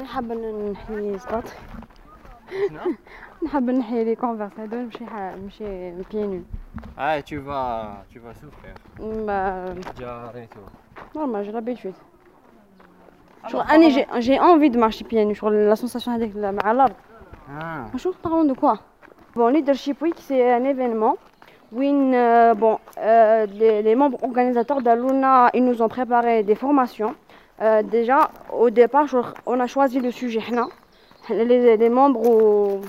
انا حابه نحيي سباط نحب نحيي لي كونفرس هادو نمشي نمشي بيانو اه tu vas tu vas souffrir bah جا ريتو normal j'ai l'habitude شغل اني جي جي انفي دو مارشي بيانو شغل لا سونساسيون هذيك مع الارض اه شو parlons de quoi bon leadership week c'est un événement Win, euh, bon, euh, les, les, membres organisateurs d'Aluna, ils nous ont préparé des formations. Euh, déjà, au départ, on a choisi le sujet. Les, les membres,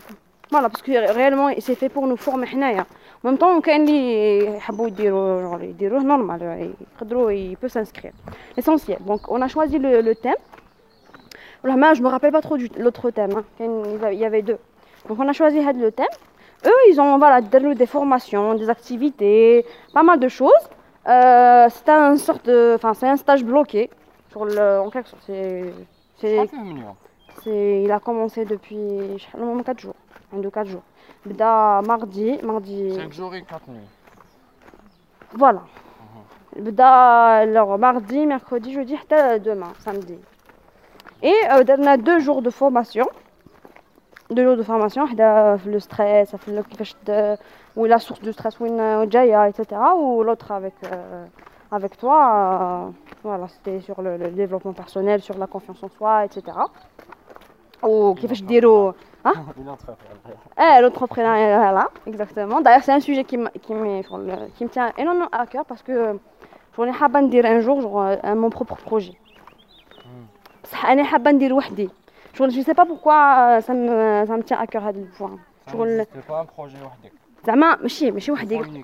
voilà, parce que réellement, c'est fait pour nous former. En même temps, quand ils veulent normal, il peut s'inscrire. Essentiel. Donc, on a choisi le, le thème. Je ne me rappelle pas trop l'autre thème. Hein. Il y avait deux. Donc, on a choisi le thème. Eux, ils ont voilà, des formations, des activités, pas mal de choses. Euh, c'est un sorte de, enfin, un stage bloqué sur le, en quelque sorte. C'est, c'est, il a commencé depuis 4 jours, un de 4 jours. Bda mardi, mardi. 5 jours et 4 nuits. Voilà. Mhm. Bda alors mardi, mercredi, jeudi, demain, samedi. Et euh, on a deux jours de formation deux jours de formation le stress ou la source du stress etc ou l'autre avec euh, avec toi euh, voilà c'était sur le, développement personnel sur la confiance en soi etc ou qui fait dire hein eh l'entrepreneuriat voilà exactement d'ailleurs c'est un sujet qui qui me qui me tient énormément à cœur parce que j'en ai حابه dire un jour genre euh, mon propre projet بصح انا حابه ندير وحدي je ne sais pas pourquoi ça me, ça me tient à cœur هذا البوان شغل pas un projet وحدك زعما ماشي ماشي وحدي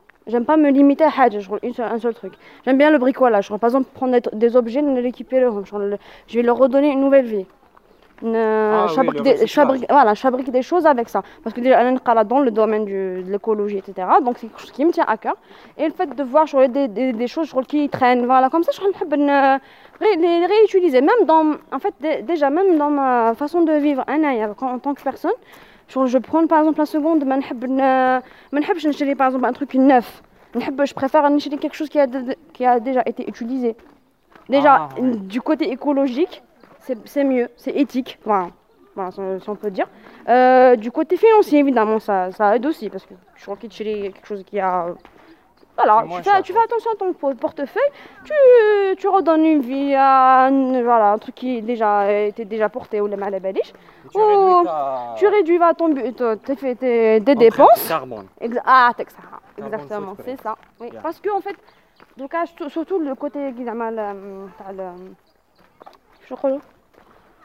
J'aime pas me limiter à un seul truc. J'aime bien le bricolage. Par exemple, prendre des objets, les récupérer. Je vais leur redonner une nouvelle vie. Je, fabrique ah des, voilà, des choses avec ça. Parce que déjà, dans le domaine de l'écologie, etc. Donc, c'est quelque chose qui me tient à cœur. Et le fait de voir des, des, choses qui traînent, voilà, comme ça, je vais ben, euh, les réutiliser. Même dans, en fait, déjà, même dans ma façon de vivre, hein, en tant que personne, je prends par exemple la seconde, je ne par exemple un truc neuf. Je préfère acheter quelque chose qui a, qui a déjà été utilisé. Déjà, ah, du côté écologique, c'est mieux, c'est éthique, voilà, voilà, si on peut dire. Euh, du côté financier, évidemment, ça, ça aide aussi, parce que je crois qu'il y a quelque chose qui a... Voilà, tu fais, tu fais, attention à ton portefeuille, tu, tu redonnes une vie à voilà, un truc qui déjà était déjà porté ou les mal tu, réduis tu réduis va, ton but, tes, tes, dépenses. Carbone. ah, exactement, c'est ça. Oui. Parce que en fait, donc, surtout le côté euh.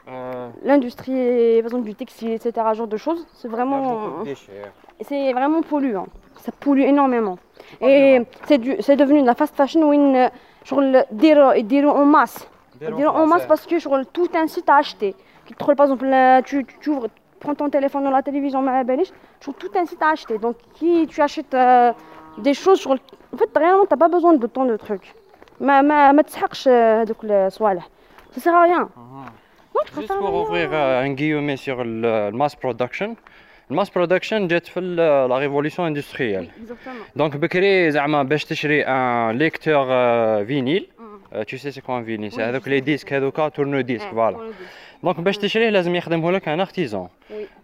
Euh... L'industrie, par exemple du textile, etc., genre de choses, c'est vraiment, c'est vraiment polluant ça pollue énormément. Oh, et c'est devenu la fast fashion où ils diront en masse. Ils en masse parce que tout incite à acheter. Par tu, ouvres, prends ton téléphone dans la télévision, tout incite à acheter. Donc, qui, tu achètes euh, des choses, genre, en fait, réellement, tu n'as pas besoin de tant de trucs. Mais euh, euh, ça ne sert à rien. Ah. Juste pour ouvrir euh, un guillemet sur le, le mass production, Mass production جات في la révolution industrielle. Donc بكري زعما باش تشري vinyle. Tu sais c'est quoi un vinyle C'est هذوك les disques هذوك tourne disque voilà. دونك باش تشريه لازم يخدمه لك ان ارتيزون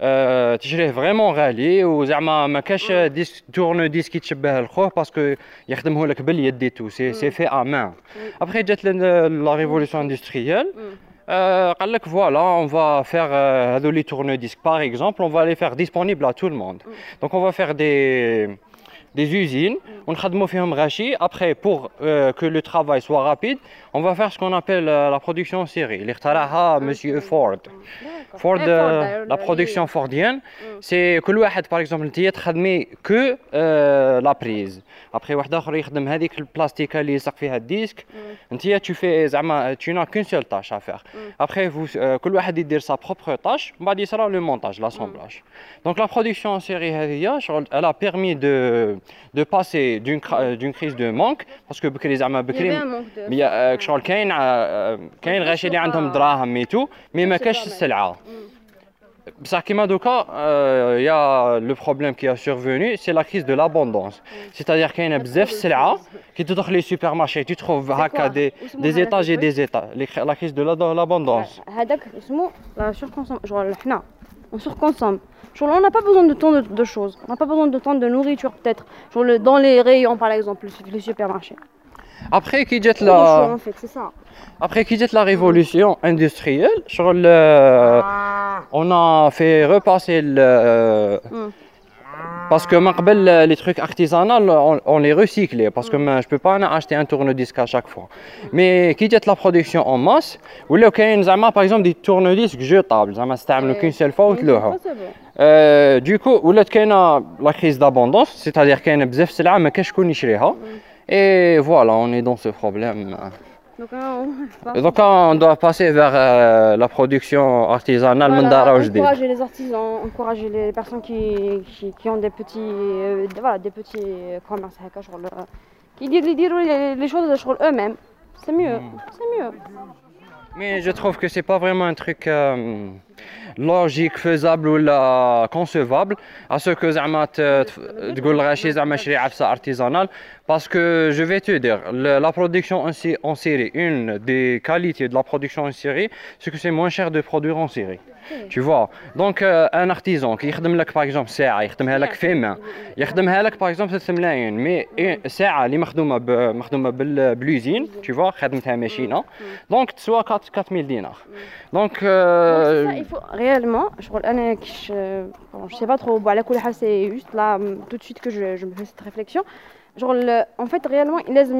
أه تشريه فريمون غالي وزعما ما كاش ديسك تورن ديسك يتشبه لخوه باسكو يخدمه لك باليد تو سي سي في أمان ابخي جات لا ريفولوسيون اندستريال. Euh, on va faire euh, les tourne-disques par exemple, on va les faire disponibles à tout le monde. Mm. Donc on va faire des, usines, mm. on va devoir faire un travaille après pour euh, que le travail soit rapide, on va faire ce qu'on appelle euh, la production en série. L'Irtalaha, Monsieur Ford. Ford, euh, la production fordienne, c'est que le par exemple, il travaille que euh, la prise. Après, il a le plastique qui est fait le disque. Tu fais, tu n'as qu'une seule tâche à faire. Après, vous, que le dire sa propre tâche, bah, il sera le montage, l'assemblage. Donc, la production en série, elle a permis de, de passer d'une crise de manque, parce que les armes, il y. شغل كاين كاين غاشي اللي عندهم دراهم ميتو مي ما كاش السلعه بصح كيما دوكا يا لو بروبليم كي سورفوني سي لا كريز دو لابوندونس سيتادير كاينه بزاف السلعه كي تدخل لي سوبر مارشي تي تخوف هكا دي دي زيتاج دي زيتاج لا كريز دو لابوندونس هذاك اسمه لا سور كونسوم شغل حنا on surconsomme. Genre, on n'a pas besoin de tant de, de choses. On n'a pas besoin de tant de nourriture, peut-être. Genre, le, dans les rayons, par exemple, les supermarchés. Après, qui jette la. En fait, c'est ça. Après qui la révolution industrielle, le, on a fait repasser le. Hmm. Parce que les trucs artisanaux, on, les recycle. Parce que je ne peux pas acheter un tourne-disque à chaque fois. Mais qui jette la production en masse, ou là, par exemple des tourne-disques jetables, c'est qu'une seule fois. Euh, du coup, ou là, la crise d'abondance, c'est-à-dire qu'il y a bzef de mais qu'est-ce qu'on y Et voilà, on est dans ce problème. Donc, Donc on doit passer vers euh, la production artisanale voilà, encourager les artisans, encourager les personnes qui, qui, qui ont des petits, euh, voilà, des petits commerces qui disent les, choses eux-mêmes. C'est mieux, hmm. c'est mieux. Mais je trouve que c'est pas vraiment un truc euh, logique, faisable ou concevable. À ce que Zama euh, te artisanal, parce que je vais te dire, la production en série, une des qualités de la production en série, c'est que c'est moins cher de produire en série. Tu vois donc euh, un artisan qui يخدم لك par exemple ساعه يخدمها لك في main يخدمها لك par exemple 3 ملايين مي ساعه اللي مخدومه مخدومه بالبلوزين tu vois خدمتها ماشينه دونك تسوى 4000 دينار دونك il faut réellement شغل أنا كيش je sais pas trop على كل حال c'est juste là tout de suite que je, je me fais cette réflexion genre en fait réellement لازم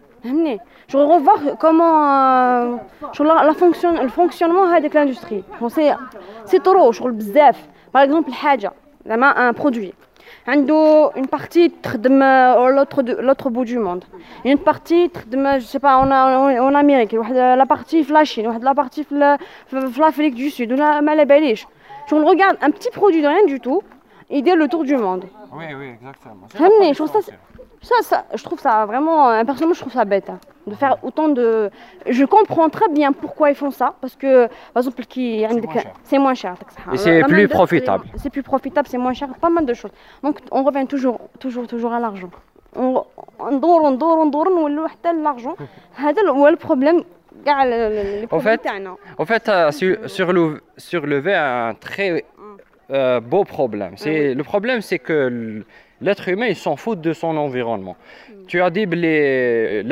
Je revoir comment euh, la, fonction, le fonctionnement de l'industrie. C'est trop, Par exemple, un produit. Une partie euh, de l'autre bout du monde. Une partie, je sais pas, en, en Amérique, la partie de la Chine, la partie de l'Afrique du Sud, Je regarde un petit produit de rien du tout, il dit le tour du monde. Oui, oui, exactement. Je trouve ça, ça, ça, je trouve ça vraiment, personnellement, je trouve ça bête de faire autant de. Je comprends très bien pourquoi ils font ça, parce que, par exemple, c'est moins cher. C'est plus profitable. C'est plus profitable, c'est moins cher, pas mal de choses. Donc, on revient toujours, toujours, toujours à l'argent. On, on dort, on dort, on dort, on l'argent. C'est le problème en fait, sur, le, surlever un très beau problème. C'est, Le problème, c'est que L'être humain, il s'en fout de son environnement. Mm. Tu as dit que les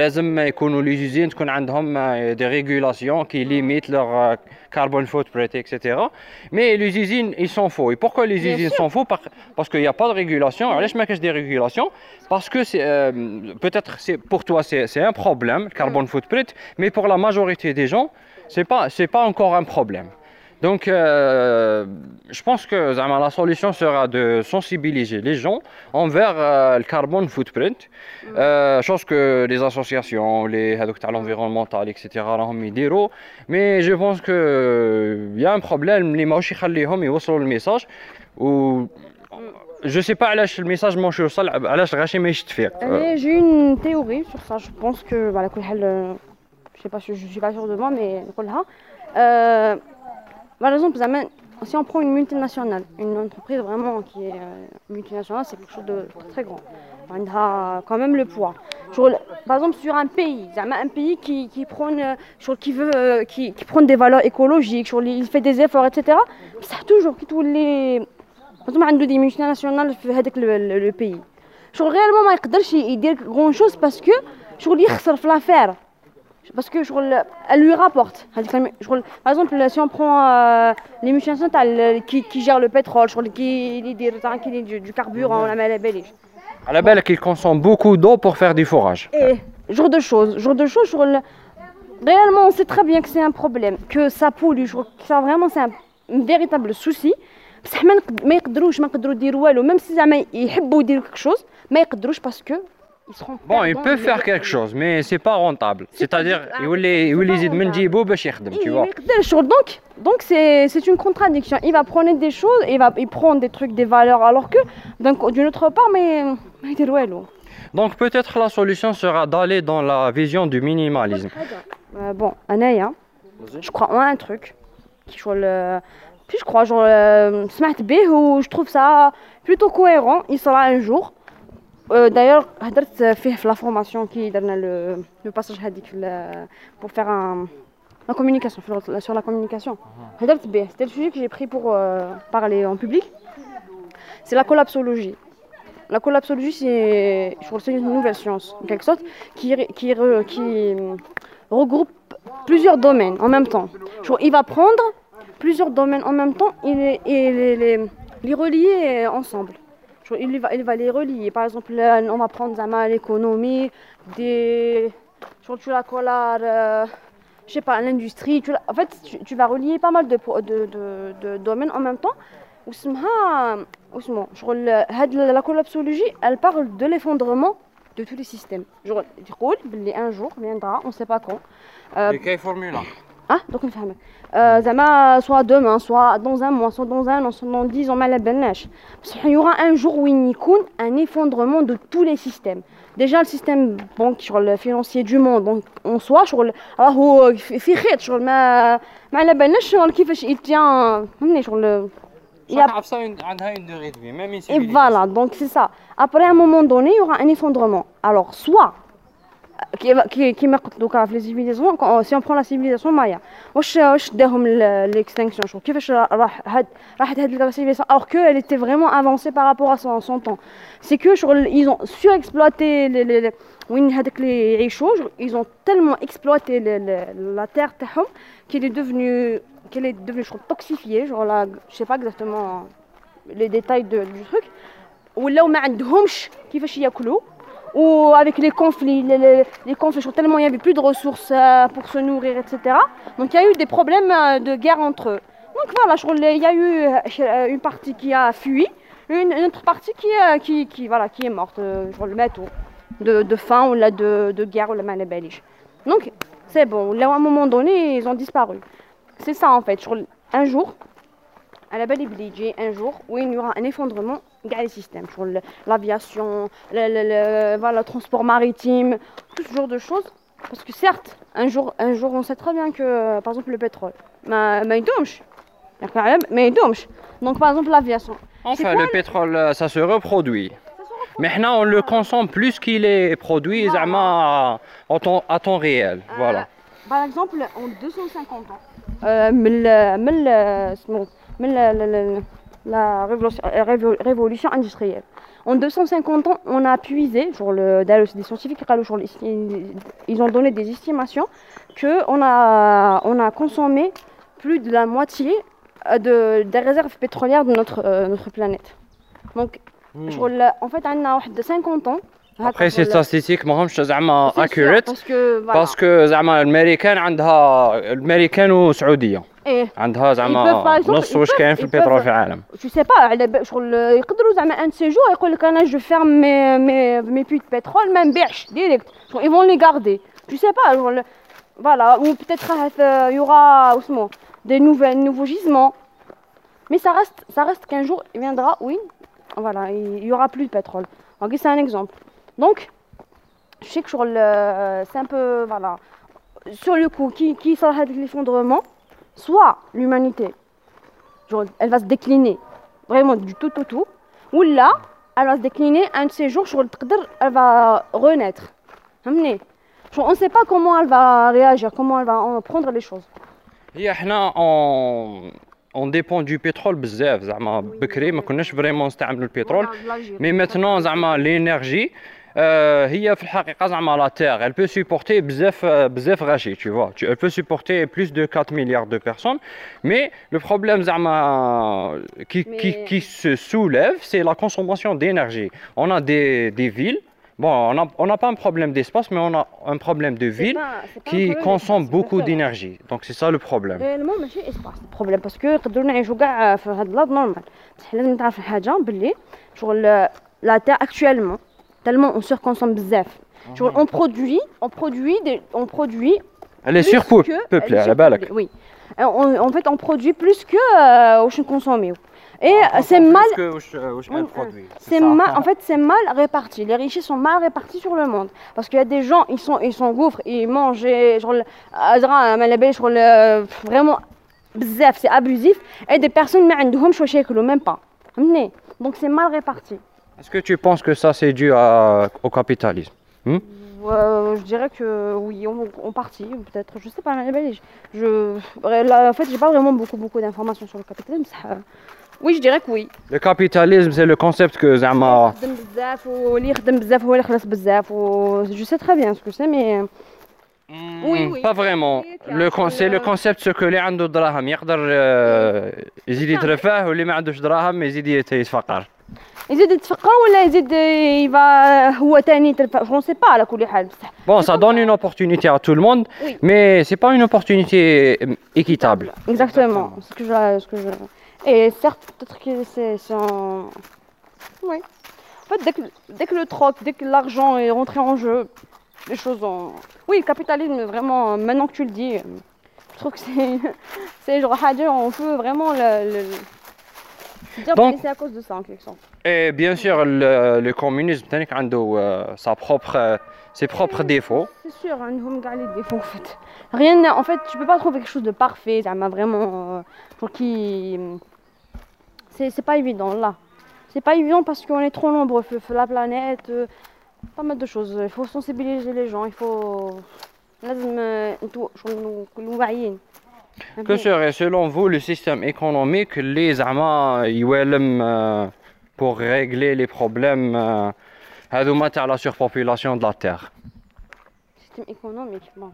usines ont hum, euh, des régulations qui mm. limitent leur euh, carbone footprint, etc. Mais les usines, ils s'en foutent. Et pourquoi les usines s'en foutent? Parce qu'il n'y a pas de régulation. Alors, mm. je me des régulations parce que euh, peut-être pour toi, c'est un problème, le carbone footprint, mais pour la majorité des gens, ce n'est pas, pas encore un problème donc, euh, je pense que la solution sera de sensibiliser les gens envers euh, le carbone footprint, euh, chose que les associations, les l'environnemental, etc. Mais je pense qu'il y a un problème, les ils le message ou je sais pas le message je J'ai une théorie sur ça, je pense que voilà, je sais pas je suis pas sûre de moi mais euh, par exemple, si on prend une multinationale, une entreprise vraiment qui est euh, multinationale, c'est quelque chose de très grand. On a quand même le poids. par exemple, sur un pays, un pays qui, qui, prône, euh, qui, veut, euh, qui, qui des valeurs écologiques, il fait des efforts, etc. Ça toujours tous les. Par exemple, des multinationales dans le, pays. Réellement, on ne peut pas faire grand chose parce que il faut l'affaire في لافير باسكو شغل elle lui rapporte هذيك شغل par exemple si on prend euh, les multinationales تاع qui qui gère le pétrole شغل كي يدير تاع كي du carburant ولا ما على باليش على بالك il consomme beaucoup d'eau pour faire du forage et genre de choses genre de choses شغل réellement on sait très bien que c'est un problème que ça pollue je que ça vraiment c'est un véritable souci بصح ما يقدروش ما يقدروا يديروا والو ميم سي زعما يحبوا يديروا كيك شوز ما يقدروش باسكو Bon, ils peuvent faire quelque chose, mais c'est pas rentable. C'est-à-dire, ils veulent les Menjibo Bacherdem, tu vois. Donc, donc c'est une contradiction. Il va prendre des choses, il va il prendre des trucs, des valeurs, alors que d'une autre part, mais. Donc peut-être la solution sera d'aller dans la vision du minimalisme. Euh, bon, Anaya, hein. je crois en un truc. Qui le... Puis je crois, genre, euh, ou je trouve ça plutôt cohérent. Il sera un jour. Euh, d'ailleurs, j'ai fait la formation qui donne le, le passage pour faire un, la communication, sur la communication. C'était le sujet que j'ai pris pour parler en public. C'est la collapsologie. La collapsologie, c'est une nouvelle science, en quelque sorte, qui, qui, qui regroupe plusieurs domaines en même temps. il va prendre plusieurs domaines en même temps et les, les, relier ensemble. Il va, il va les relier. Par exemple, on va prendre l'économie, des. Tu la euh, je sais pas, l'industrie. En fait, tu, vas relier pas mal de, de, domaines en même temps. La collapsologie, elle parle de l'effondrement de tous les systèmes. Un jour viendra, on ne sait pas quand. Euh, formule ah, donc on fait soit demain, soit dans un mois, soit dans un an, soit dans dix ans, mais il y aura un jour où il y a un effondrement de tous les systèmes. Déjà le système bancaire, le financier du monde, donc en soi, alors il fait sur le mais la benach, il tient, sur le il y a une durée de vie, même ici. Et voilà, donc c'est ça. Après un moment donné, il y aura un effondrement. Alors soit كيما كيما قلت دوكا في لي سيفيليزاسيون سي اون برون لا سيفيليزاسيون مايا واش واش داهم ليكستينكسيون شوف كيفاش راح هاد راحت هاد لا سيفيليزاسيون alors que elle était vraiment avancée par rapport à son, son temps c'est que شغل ils ont surexploité les, les, وين هذاك اللي يعيشوا ils ont tellement exploité la terre تاعهم qu'elle est devenue qu'elle est devenue je crois toxifiée genre là je sais pas exactement les détails de, du truc ولاو ما عندهمش كيفاش ياكلوا ou avec les conflits, les, les, conflits, tellement il n'y avait plus de ressources euh, pour se nourrir, etc. Donc il y a eu des problèmes euh, de guerre entre eux. Donc voilà, il y a eu euh, une partie qui a fui, une, autre partie qui, qui, voilà, qui est morte, je le mettre de, faim ou de, guerre ou la belige. Donc c'est bon, là à un moment donné, ils ont disparu. C'est ça en fait. Un jour, à la belle un jour où il y aura un effondrement les systèmes, l'aviation, le, le, le, transport maritime, tout ce genre de choses. Parce que certes, un jour, un jour on sait très bien que, par exemple, le pétrole, mais, mais il mais Donc, par exemple, l'aviation. Enfin, le pétrole, ça se reproduit. Maintenant, on le consomme plus qu'il est produit à, temps, à temps réel. Euh, voilà. Par exemple, en 250 ans, euh, la euh, révolution industrielle. En 250 ans, on a puisé, genre le, des scientifiques, ils ont donné des estimations qu'on a, on a consommé plus de la moitié euh, de, des réserves pétrolières de notre, euh, notre planète. Donc, hmm. en fait, on a de 50 ans. Après, ces statistiques ماهمش زعما accurate parce que parce que زعما الامريكان عندها الامريكان وسعوديه ايه عندها زعما نص واش كاين في البترول في العالم جو سي با على شغل يقدروا زعما ان سيجور يقول لك انا جو فيرم مي مي مي بوي بترول ما نبيعش ديريكت اي فون لي غاردي جو سي با فوالا ou peut-être il y aura اسمه des nouvelles nouveaux gisements mais ça reste ça reste qu'un jour il viendra oui voilà il y aura plus de pétrole ok c'est un exemple donc je sais que c'est un peu voilà sur le coup qui qui sera l'effondrement soit l'humanité, elle va se décliner vraiment du tout au tout, ou là, elle va se décliner un de ces jours, elle va renaître. On ne sait pas comment elle va réagir, comment elle va prendre les choses. on, on dépend du pétrole بزاف زعما بكري ما كناش فريمون نستعملوا البترول مي ماتنون زعما لينيرجي هي في الحقيقه زعما لا تيغ elle peut supporter بزاف بزاف غاشي tu vois elle peut supporter plus de 4 milliards de personnes mais le problème زعما qui qui qui se soulève c'est la consommation d'énergie on a des des villes Bon, on n'a pas un problème d'espace, mais on a un problème de ville qui consomme beaucoup d'énergie. Donc c'est ça le problème. Réellement, ماشي espace le problème parce que نقدروا نعيشوا كاع في هذا البلاد نورمال بصح لازم تعرف حاجه باللي شغل لا تير actuellement tellement on surconsomme bzaf. Genre, on produit, on produit, des, on produit. Elle est surpeuplée, à la balle. Oui. en fait, on produit plus que euh, on consomme. Et c'est mal. C'est mal. En fait, c'est mal réparti. Les richesses sont mal répartis sur le monde. Parce qu'il y a des gens, ils sont, ils sont gouffres, ils mangent, genre, vraiment, c'est abusif. Et des personnes, mais même pas. Donc c'est mal réparti. Est-ce que tu penses que ça c'est dû au capitalisme hmm? Je dirais que oui, en, partie, peut-être. Je sais pas, je, je, en fait, j'ai pas vraiment beaucoup, beaucoup d'informations sur le capitalisme. Oui, je dirais que oui. Le capitalisme, c'est le concept que Zama. Je sais très bien ce que c'est, mais. Hmm, oui, oui. Pas vraiment. C'est le concept ce que les عنده دراهم يقدر يزيد يترفه واللي ما عندوش دراهم يزيد يتفقر. Bon, ça donne une opportunité à tout le monde, oui. mais c'est pas une opportunité équitable. Exactement, ce que, je, ce que je... Et certes, peut-être que c'est en... Oui. En fait, dès que, dès que le troc, dès que l'argent est rentré en jeu, les choses ont... Oui, le capitalisme, vraiment, maintenant que tu le dis, je trouve que c'est... c'est genre, on peut vraiment le donc, c'est à cause de ça en quelque sorte. Et bien sûr, le, le communisme, a euh, sa propre, euh, ses propres défauts. C'est sûr, on a les défauts en fait. Rien, en fait, tu peux pas trouver quelque chose de parfait, ça m'a vraiment, euh, pour qui, c'est pas évident là. C'est pas évident parce qu'on est trop nombreux, la planète, pas mal de choses. Il faut sensibiliser les gens, il faut, لازم نكونوا واعيين. que serait selon vous le système économique les Ama euh, pour régler les problèmes à euh, la surpopulation de la Terre? Système économique, bon.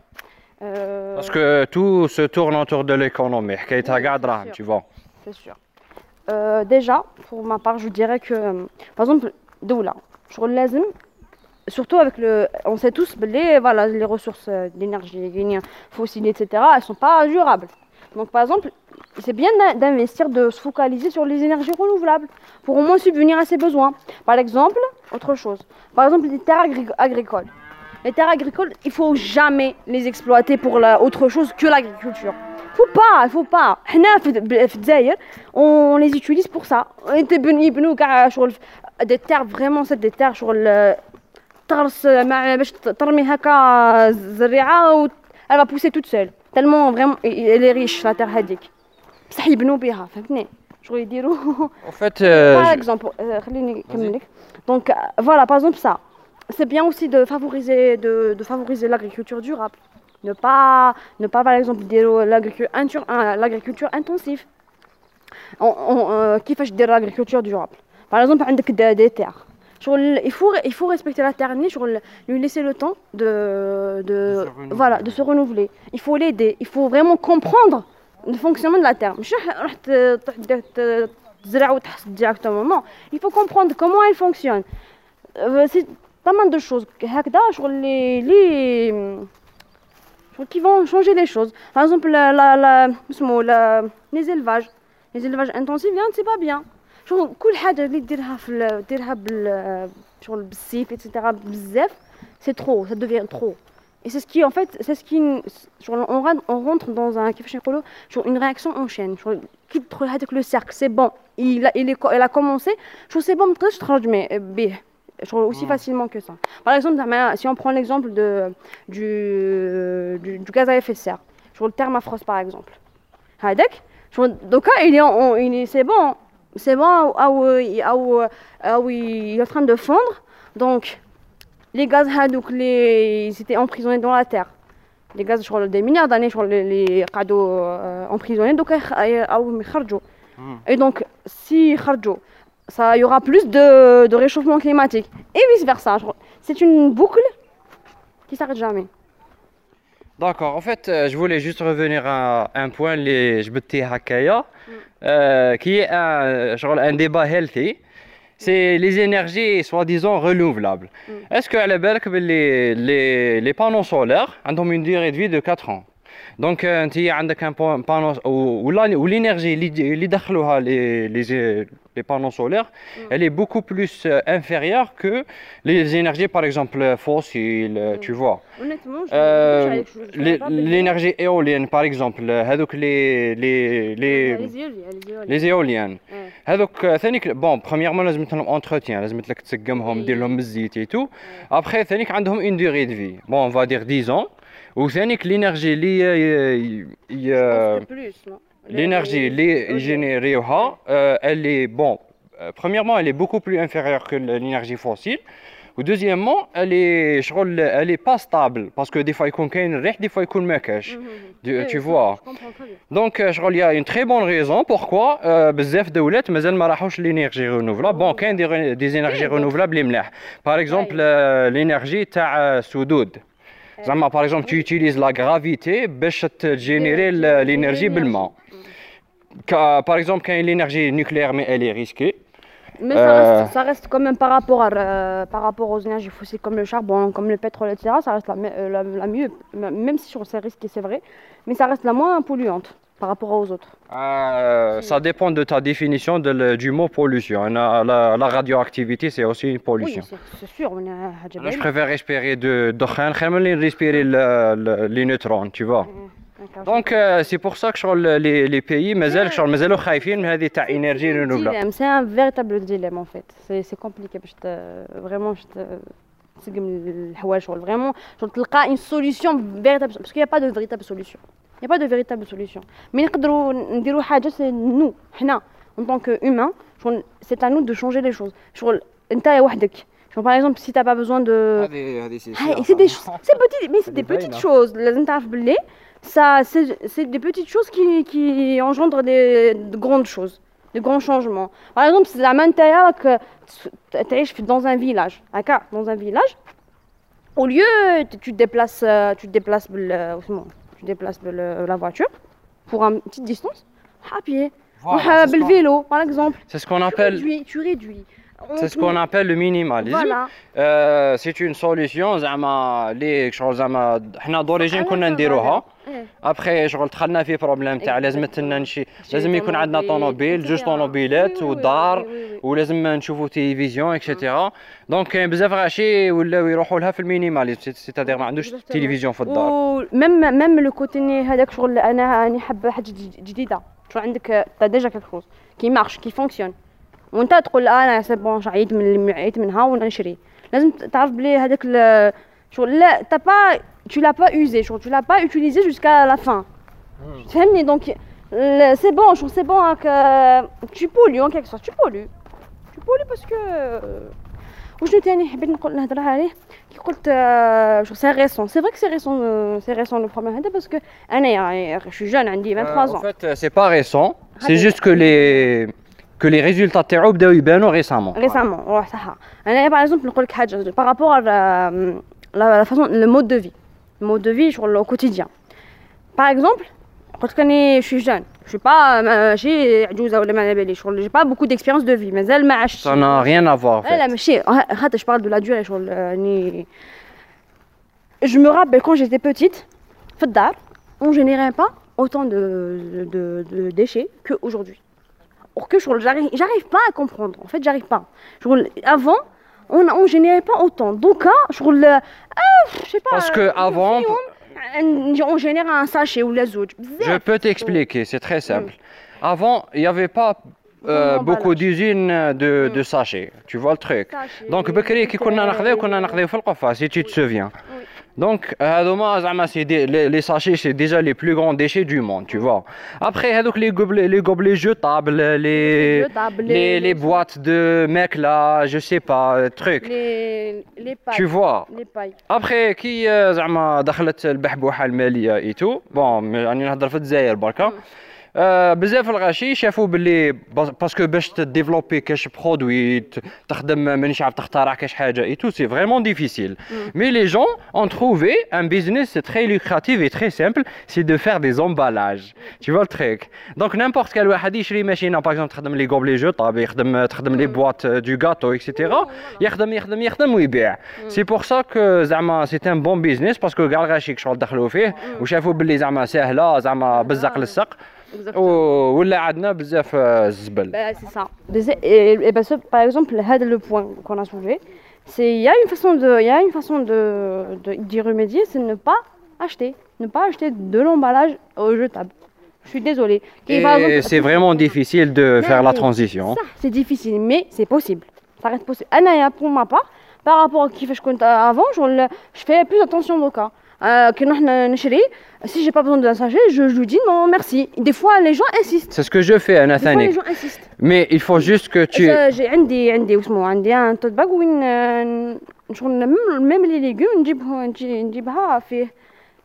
Euh, Parce que tout se tourne autour de l'économie. tu vois. C'est sûr. déjà, pour ma part, je dirais que, par exemple, Doula, je surtout avec le. On sait tous, les, voilà, les ressources d'énergie, fossiles, etc., elles ne sont pas durables. Donc, par exemple, c'est bien d'investir, de se focaliser sur les énergies renouvelables pour au moins subvenir à ses besoins. Par exemple, autre chose. Par exemple, les terres agricoles. Les terres agricoles, il faut jamais les exploiter pour autre chose que l'agriculture. Faut pas, faut pas. On les utilise pour ça. Des terres vraiment, c'est des terres sur le تغرس باش ترمي هكا زريعه elle va pousser toute seule tellement vraiment elle est riche la terre هذيك بصح يبنوا بها فهمتني شغل يديروا en fait euh, par exemple خليني نكمل لك donc voilà par exemple ça c'est bien aussi de favoriser de, de favoriser l'agriculture durable ne pas ne pas par exemple dire l'agriculture l'agriculture intensive كيفاش دير l'agriculture durable par exemple عندك des terres il, faut, il faut respecter la terre, lui laisser le temps de, de, voilà, de se renouveler. Il faut l'aider, il faut vraiment comprendre le fonctionnement de la terre. directement. Il faut comprendre comment elle fonctionne. Euh, c'est pas mal de choses les, les, qui vont changer les choses. Par exemple, la, la, la, les élevages. Les élevages intensifs, c'est pas bien. شغل كل حاجه اللي ديرها في ديرها بال شغل بالسيف اتسيتيرا بزاف سي ترو سا دوفيان ترو Et c'est ce qui, en fait, c'est ce qui, on, on rentre dans un, une réaction en chaîne. Avec le cercle, c'est bon, il a, il, est, il a commencé, je sais bon, je traduis, mais aussi facilement que ça. Par exemple, si on prend l'exemple de, du, du, du, gaz à effet de serre, sur le thermafrost par exemple. Donc, il est, c'est bon, c'est bon, il est en train de fondre. Donc, les gaz, les, ils étaient emprisonnés dans la terre. Les gaz, sur des milliards d'années, sur les cadeaux euh, emprisonnés, donc hmm. Et donc, si ça, il y aura plus de, réchauffement climatique. Et vice-versa. C'est une boucle qui ne s'arrête jamais. D'accord, en fait, euh, je voulais juste revenir à un point les Jbeti Hakaya, mm. euh, qui est un, genre, un débat healthy. C'est mm. les énergies soi-disant renouvelables. Mm. Est-ce que à la belle, les, les, les panneaux solaires ont une durée de vie de 4 ans? Donc, euh, tu as un panneau ou l'énergie, les, les, les panneaux solaires, elle est beaucoup plus euh, inférieure que les énergies, par exemple, euh, fossiles, euh, tu vois. Honnêtement, euh, L'énergie éolienne, par exemple, les, les, les, les éoliennes. Ouais. Bon, premièrement, les entretien, les et tout. Après, ont une durée de vie. Bon, on va dire 10 ans. Ou l'énergie, plus, non? l'énergie اللي يجينيريوها elle est bon premièrement elle est beaucoup plus inférieure que l'énergie fossile ou deuxièmement elle est شغل elle est pas stable parce que des fois يكون كاين الريح des fois يكون ما كاش tu vois donc شغل il y a une très bonne raison pourquoi بزاف دولات مازال ما راحوش l'énergie renouvelable bon كاين des énergies renouvelables اللي ملاح par exemple l'énergie تاع السدود زعما par exemple tu utilises la gravité باش générer l'énergie بالماء par exemple quand l'énergie nucléaire mais elle est risquée mais ça, reste, euh, ça reste quand même par rapport, à, euh, par rapport aux énergies fossiles comme le charbon, comme le pétrole, etc. Ça reste la, euh, la, la mieux, même si c'est risqué, c'est vrai, mais ça reste la moins polluante par rapport aux autres euh, Ça dépend de ta définition de le, du mot pollution. La, la, la radioactivité, c'est aussi une pollution. Oui, c'est sûr. On a... Je préfère respirer de d'ochan, respirer le, le, les neutrons, tu vois. Donc euh, c'est pour ça que les, les pays مازال شغل مازالوا خايفين من هذه تاع énergie renouvelable. C'est un véritable dilemme en fait. C'est compliqué باش vraiment تسقم الحوايج شغل vraiment شغل تلقى une solution véritable parce qu'il n'y a pas de véritable solution. Il n'y a pas de véritable solution. Mais c'est nous, en tant qu'humains, c'est à nous de changer les choses. Par exemple, si tu n'as pas besoin de. C'est des, petites, mais c'est des petites choses. Ça, c'est des petites choses qui, qui engendrent des, de grandes choses, de grands changements. Par exemple, c'est la mentalité que tu es dans un village. Dans un village, au lieu, tu te déplaces, tu te déplaces tu déplaces la voiture pour une petite distance, à pied. Voilà, le vélo, par exemple. C'est ce qu'on appelle. Tu réduis. Tu réduis. C'est ce qu'on appelle le minimalisme. Voilà. Euh, c'est une solution زعما اللي شغل زعما حنا d'origine كنا نديروها ابخي شغل دخلنا في بروبليم تاع لازم لنا نشي لازم يكون عندنا طوموبيل جوج طوموبيلات ودار ولازم نشوفوا تلفزيون اكسيتيرا دونك كاين بزاف غاشي ولاو يروحوا لها في المينيماليزم سيتادير ما عندوش تلفزيون في الدار ميم ميم لو كوتي هذاك شغل أنا راني حابه حاجة جديده شغل عندك ديجا كيك كي مارش كي فونكسيون وانت تقول انا سي بون عييت من عييت منها ونشري لازم تعرف بلي هذاك شغل لا تا با tu l'as pas usé شغل tu l'as pas utilisé jusqu'à la fin فهمني دونك سي بون شغل سي بون هاك tu pollues en quelque sorte tu pollues tu pollues parce que وشنو تاني حبيت نقول نهضر عليه كي قلت شغل سي ريسون سي فري كو سي ريسون سي ريسون لو بروبليم هذا باسكو انا يعني شو جون عندي 23 ans. En fait, c'est pas récent, c'est juste que les que les résultats تاعو بداو يبانوا récemment. Récemment, ouais, صح. انا par exemple نقول لك حاجه par rapport à la, la façon le mode de vie. Le mode de vie شغل au quotidien. Par exemple, قلت لك راني je suis jeune. Je suis pas ماشي عجوزه ولا ما على باليش شغل j'ai pas beaucoup d'expérience de vie مازال ما عشتش. Ça n'a rien à voir. لا ماشي خاطر je parle de la durée شغل راني je me rappelle quand j'étais petite في الدار on générait pas autant de, de, de déchets qu'aujourd'hui. Or que j'arrive, j'arrive pas à comprendre. En fait, j'arrive pas. Avant, on ne générait pas autant. Donc, je ah, je sais pas. Parce que avant, on génère un sachet ou les autres. Je peux t'expliquer, c'est très simple. Avant, il n'y avait pas euh, beaucoup d'usines de, de sachets. Tu vois le truc. Donc, Bekri, qui qu'on a si tu te souviens. Donc, les, sachets, c'est déjà les plus grands déchets du monde, tu vois. Après, les gobelets, les gobelets jetables, les, boîtes de mecs là, je sais pas, euh, trucs. Les, pailles. Tu vois. Les pailles. Après, qui, euh, le et tout, bon, on a fait le Zaire, barka. Mm. آه بزاف الغاشي شافوا باللي باسكو باش تديفلوبي كاش برودوي تخدم مانيش عارف تخترع كاش حاجة اي تو سي فريمون ديفيسيل مي لي جون اون تروفي ان بيزنس تري لوكراتيف اي تري سامبل سي دو فير دي زومبالاج تي فوا التريك دونك نيمبورت كال واحد يشري ماشينه باغ اكزومبل تخدم لي غوبلي جو طاب يخدم تخدم لي بواط دو غاتو اكسيتيرا يخدم يخدم يخدم ويبيع سي بور سا كو زعما سي ان بون بيزنس باسكو كاع الغاشي شغل دخلوا فيه وشافوا باللي زعما ساهله زعما بالزق للسق ولا عندنا بزاف الزبل سي سا et ben ce, par exemple هذا le point qu'on a soulevé c'est il y a une façon de il y a une façon de d'y remédier c'est ne pas acheter ne pas acheter de l'emballage jetable je suis désolée et c'est vraiment difficile de faire la transition c'est difficile mais c'est possible ça reste possible انا pour ma part par rapport à كيفاش كنت avant je fais plus attention au cas euh, si j'ai pas besoin d'un sachet, je, lui dis non, merci. Des fois, les gens insistent. C'est ce que je fais, Des fois, les gens insistent. Mais il faut juste que tu. J'ai un tote bag où même les légumes, ah,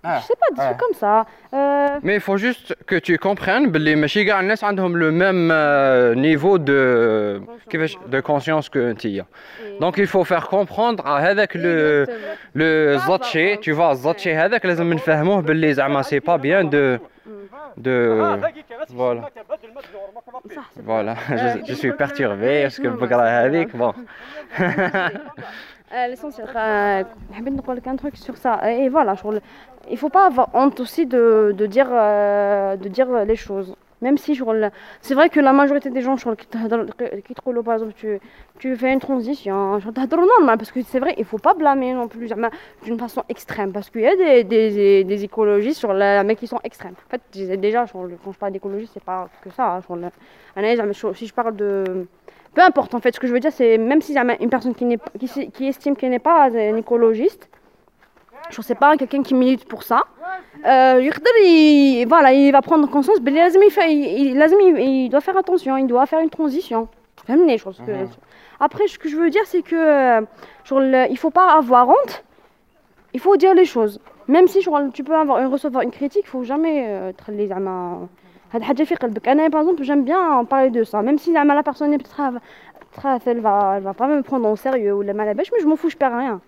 je sais pas, des comme ça. Euh, mais il faut juste que tu comprennes que les gens ont le même euh, niveau de, de conscience que tu Donc il faut faire comprendre avec le, le bah, tu vois, zatché avec les hommes de que les ah, c'est pas bien de. de voilà. Voilà, je, je suis perturbé parce que je bon. Euh, l'essentiel, je vais vous dire un truc sur ça. Et voilà, je il faut pas avoir honte aussi de, de dire, euh, de dire les choses. Même si c'est vrai que la majorité des gens qui te par exemple tu, tu fais une transition parce que c'est vrai il faut pas blâmer non plus d'une façon extrême parce qu'il y a des, des, écologistes sur la mais qui sont extrêmes en fait déjà quand je parle d'écologie c'est pas que ça hein, si je parle de peu importe en fait ce que je veux dire c'est même si une personne qui, qui, qui estime qu'elle n'est pas un écologiste je sais pas, quelqu'un qui milite pour ça, euh, il, voilà, il va prendre conscience, il, il, il doit faire attention, il doit faire une transition. Je pense que... Mhm. Après, ce que je veux dire, c'est que euh, genre, il faut pas avoir honte, il faut dire les choses. Même si genre, tu peux avoir, recevoir une critique, il faut jamais euh, être les amas. Par exemple, j'aime bien parler de ça, même si la personne est peut-être elle va, elle va pas me prendre au sérieux ou la malabèche, mais je m'en fous, je perds rien.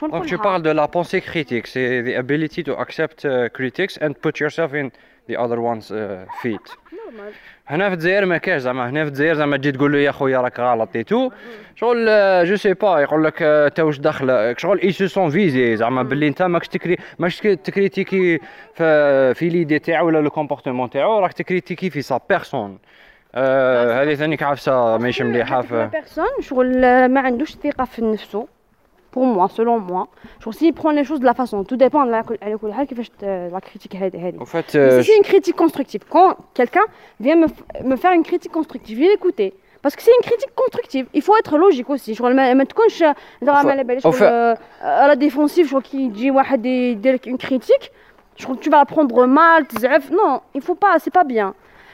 Donc tu parles de la pensée critique, c'est the ability to accept uh, critics and put yourself in the other one's uh, feet. هنا في الجزائر ما كاش زعما هنا في الجزائر زعما تجي تقول له يا خويا راك غلط تو شغل جو سي با يقول لك انت واش دخل شغل اي سو سون فيزي زعما باللي انت ماكش تكري ماكش تكريتيكي في ليدي تاعو ولا لو كومبورتمون تاعو راك تكريتيكي في سا بيرسون هذه ثاني عفسه ماشي مليحه في بيرسون شغل ما عندوش ثقه في نفسه pour moi, selon moi. Je pense qu'il prend les choses de la façon. Tout dépend de la, la critique. En fait, euh, c'est une critique constructive. Quand quelqu'un vient me, me, faire une critique constructive, il l'écouter. Parce que c'est une critique constructive. Il faut être logique aussi. Je à la défensive, je crois qu'il dit une critique. Je crois que tu vas la prendre mal. Non, il faut pas, c'est pas bien.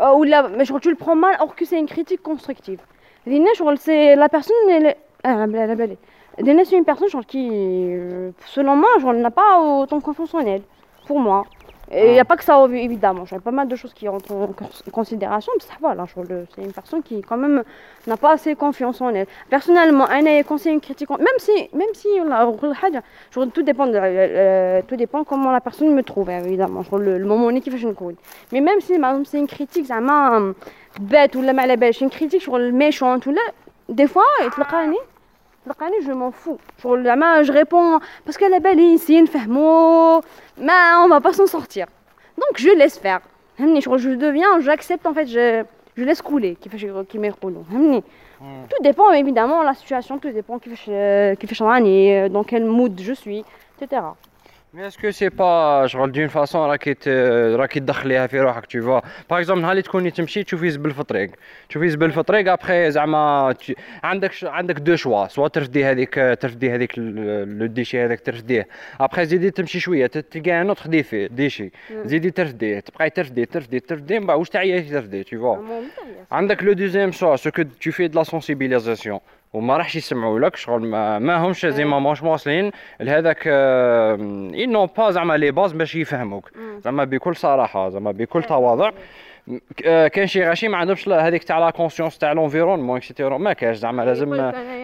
Euh, ou là, mais tu le prends mal, alors que c'est une critique constructive. c'est la personne, elle, ah, c'est une personne qui, euh, selon moi, n'a pas autant confiance en. Pour moi il n'y a pas que ça, évidemment. J'ai pas mal de choses qui rentrent en considération, mais ça va, là. C'est une personne qui, quand même, n'a pas assez confiance en elle. Personnellement, quand c'est une critique, même si, même si, tout dépend, de, euh, tout dépend comment la personne me trouve, évidemment. Le, le moment où je ne Mais même si, par exemple, c'est une critique, ça m'a bête ou la malabèche, une critique sur le méchant, tout là, des fois, il te le je m'en fous. Je réponds parce qu'elle est belle ici mais on va pas s'en sortir. Donc je laisse faire. Je deviens j'accepte en fait je je laisse couler qui fait qui tout dépend évidemment de la situation tout dépend qui fait qui fait dans quel mood je suis etc est-ce que c'est pas شغل دون فاسون راكي راكي تدخليها في روحك tu vois. Par exemple نهار اللي تكوني تمشي تشوفي زبل في الطريق تشوفي زبل في الطريق ابخي زعما عندك عندك دو شوا سوا ترفدي هذيك ترفدي هذيك لو ديشي هذاك ترفديه ابخي زيدي تمشي شوية تلقى ان اوتر ديفي ديشي زيدي ترفديه تبقاي ترفدي ترفدي ترفدي من بعد واش تعيا ترفدي tu vois. عندك لو دوزيام شوا سو كو tu fais de la sensibilisation. وما راحش يسمعوا لك شغل ما, ما همش زعما ماش واصلين لهذاك اي نو با زعما لي باز باش يفهموك. زعما بكل صراحة زعما بكل تواضع. كاين شي غاشي ما عندهمش هذيك تاع لا كونسيونس تاع لونفيرونمون اكسيتيرا ما كاش زعما لازم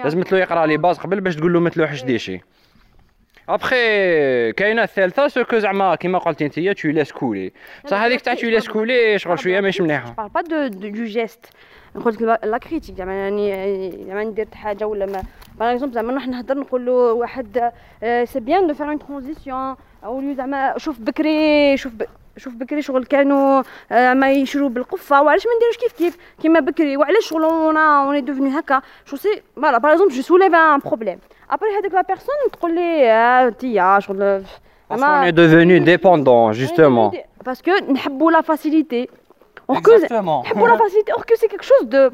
لازم تلو يقرأ لي باز قبل باش تقول له ما تلوحش ديشي. ابخي كاينة الثالثة سو كو زعما كيما قلتي أنت تو ليس كولي بصح هذيك تاع تو ليس كولي شغل شوية ماشي مليحه با دو دو جيست نقول لك لا كريتيك زعما يعني زعما ندير حاجة ولا ما. باغ اكزومبل زعما نروح نهضر نقول له واحد سي بيان دو فير اون ترانزيسيون أو زعما شوف بكري شوف شوف بكري شغل كانوا ما يشرو بالقفة. وعلاش ما نديروش كيف كيف؟ كيما بكري. وعلاش شغل أنا اوني دوفني هكا؟ شو سي فوالا باغ اكزومبل جو سوليف ان بروبليم ابري هذيك لا بيرسون تقول لي انت شغل Parce qu'on est devenu dépendant, justement. Parce que نحبوا la facilité. Or Exactement. Que, pour la facilité, or que c'est quelque chose de.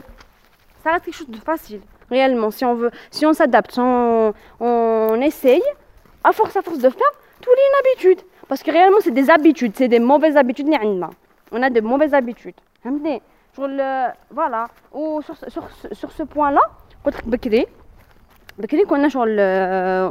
Ça reste quelque chose de facile, réellement. Si on veut, si on s'adapte, si on, on, essaye, à force, à force de faire, tout est une habitude. Parce que réellement, c'est des habitudes, c'est des mauvaises habitudes. On a de mauvaises habitudes. Voilà. Ou sur, sur, sur ce point-là, بكري بكري كنا شغل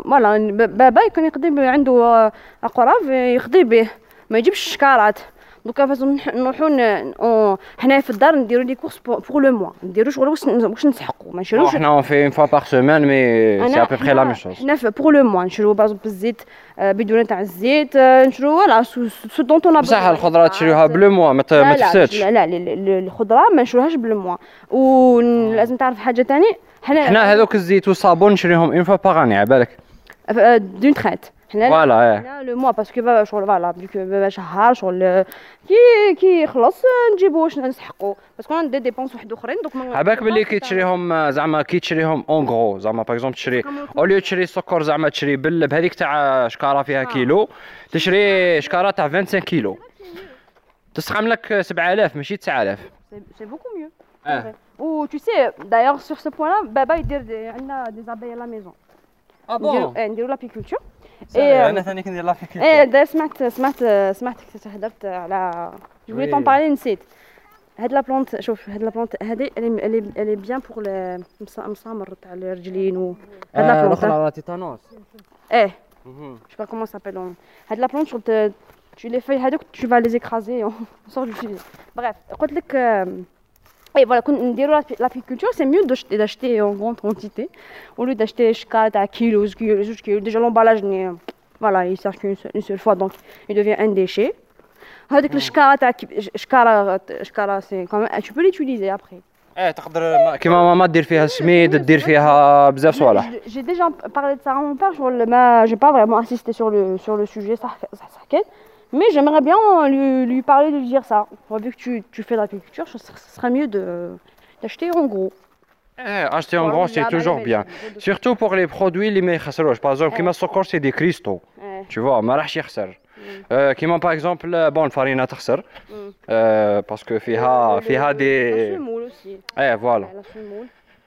فوالا بابا كان يقضي عنده اقراف يقضي به ما يجيبش شكارات دوكا فاش نروحو حنايا في الدار نديرو لي كورس بوغ لو موا نديرو شغل واش واش نسحقو ما نشروش حنا اون في اون فوا باغ سيمين مي سي ابوبخي لا ميم شوز حنا بوغ لو موا نشرو باغ الزيت بدون تاع الزيت نشرو فوالا سو دونت اون بصح الخضره تشريوها بلو موا ما تفسدش لا لا الخضره ما نشروهاش بلو موا ولازم تعرف حاجة ثاني حنا حنا هذوك الزيت والصابون نشريهم اون فوا باغ اني عبالك دون تريت فوالا إيه لو موا باسكو بابا شغل فوالا بابا شهر شغل كي كي يخلص نجيبو واش نسحقو باسكو عندي ديبونس واحد اخرين دوك عباك بلي كي تشريهم زعما كي تشريهم اون غرو زعما باغ اكزومبل تشري اوليو تشري السكر زعما تشري بل بهذيك تاع شكاره فيها كيلو تشري شكاره تاع 25 كيلو تسقم لك 7000 ماشي 9000 سي بوكو ميو و tu sais d'ailleurs sur ce point là بابا يدير عندنا دي زابي لا ميزون آه بون نديرو لابيكولتور ايه انا ثاني كندير لابيكولتور ايه دا سمعت سمعت سمعتك تهدرت على جو فولي طون بارلي نسيت هاد لا بلونت شوف هاد لا بلونت هادي الي الي بيان بور المسامر تاع الرجلين و هاد لا بلونت الاخرى تيتانوس ايه جو با كومون سابيل هاد لا بلونت شغل tu les feuilles هادوك tu vas les écraser on sort du sujet bref قلت لك Et voilà, l'apiculture, c'est mieux d'acheter en grande quantité au lieu d'acheter 4 à kilos, kilos, kilos. Déjà, l'emballage, voilà, il sert qu'une seule, seule fois, donc il devient un déchet. هذيك الشكاره شكاره شكاره سي tu peux l'utiliser après ايه تقدر كيما ماما دير فيها السميد دير فيها بزاف صوالح j'ai déjà parlé de ça à mon père je ما j'ai pas vraiment assisté sur le sur le sujet صح صح حكيت mais j'aimerais bien euh, lui, parler, de lui dire ça. Vu que tu, fais de l'agriculture, ce serait mieux d'acheter en gros. Eh, acheter en gros, c'est toujours bien. Surtout pour les produits, les meilleurs. Par exemple, qui eh. m'a c'est des cristaux. Eh. Tu vois, ma mm. euh, qui m'a par exemple, euh, bon, farine à mm. parce que fiha, fiha des. La semoule aussi. Eh, voilà. La semoule.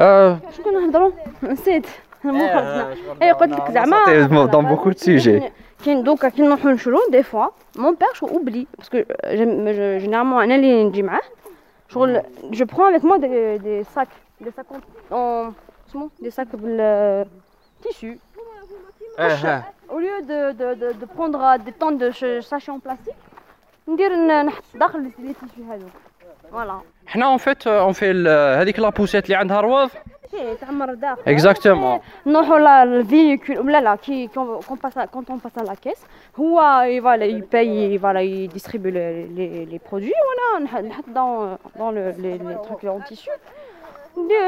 Euh... Dans beaucoup de sujets. Donc, des fois, mon père, je oublie. Parce que je, généralement, je prends avec moi des, sacs. Des sacs en. De tissu. Au lieu de, prendre des tonnes de sachets en plastique, on dirait les tissus. Voilà. حنا اون فيت اون في هذيك لابوسيت اللي عندها رواض تعمر داخل اكزاكتومون نروحوا لا الفيكول لا لا كي كون باس كون اون باس لا كيس هو فوالا يباي فوالا يديستريبي لي لي برودوي وانا نحط دون دون لي لي تروك اون تيشو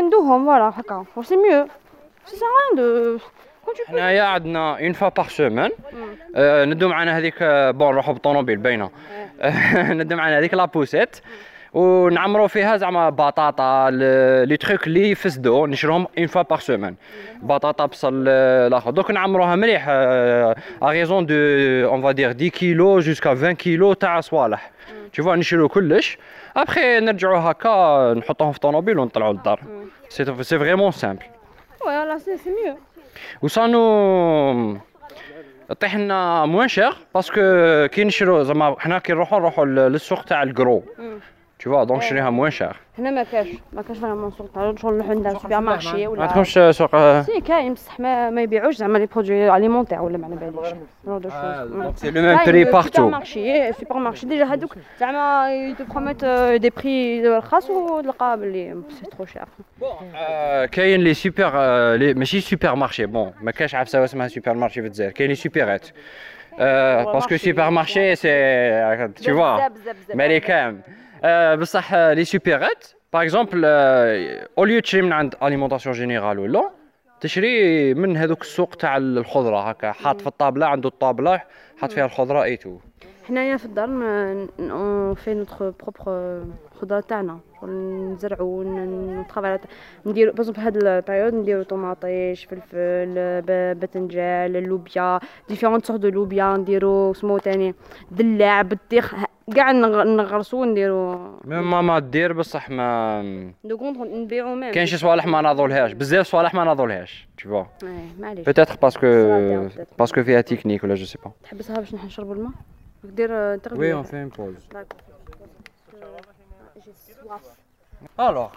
ندوهم فوالا هكا سي ميو سي سا ريان دو حنايا عندنا اون فوا باغ سومان ندو معنا هذيك بون نروحو بالطوموبيل باينه ندو معنا هذيك لابوسيت ونعمرو فيها زعما بطاطا لي تخيك اللي يفسدو نشروهم اون فوا باغ سومان بطاطا بصل الآخر دوك نعمروها مليح ا دو اون فا دير 10 كيلو جوسكا 20 كيلو تاع صوالح. تشوفوا نشرو كلش. ابخي نرجعو هكا نحطوهم في الطوموبيل ونطلعو للدار. سي سي فريمون سامبل فوالا سي سي ميو وصانو طيح لنا موان شير باسكو كي نشرو زعما حنا كي نروحو نروحو للسوق تاع الكرو. Tu vois, donc je moins cher. هنا ما كاش ما كاش فريمون سوق تاع شغل نروحو عند سوبر مارشي ولا ما عندكمش سوق سي كاين بصح ما, ما يبيعوش زعما لي برودوي اليمونتير ولا ما على باليش جون دو شوز سي لو ميم بري بارتو سوبر مارشي سوبر مارشي ديجا هادوك زعما يتو بروميت دي بري رخاص وتلقى بلي سي ترو شير كاين لي سوبر ماشي سوبر مارشي بون ما كاش عفسه اسمها سوبر مارشي في الجزائر كاين لي سوبرات باسكو سوبر مارشي سي تو فوا مالي بصح لي سوبيرات باغ اكزومبل اوليو تشري من عند اليمونطاسيون جينيرال ولا تشري من هذوك السوق تاع الخضرة هكا. حاط في الطابلة عنده الطابلة حاط فيها الخضرة اي تو حنايا في الدار في نوتخ بروبر خضره تاعنا نزرعو نترافاي نديرو باغ في هاد البيريود نديرو طوماطيش فلفل باذنجان اللوبيا ديفيرونت سورت دو لوبيا نديرو سمو تاني. دلاع بطيخ كاع نغرسو ونديرو. ميم ماما دير بصح ما دو كونتر نبيعو ميم. كاين شي صوالح ما ناضولهاش. بزاف صوالح ما ناضولهاش تو فوا معليش. بيتيتر باسكو باسكو فيها تكنيك ولا جو سي با تحبسها باش نشرب الماء دير تغلي. وي اون في ان بوز الوغ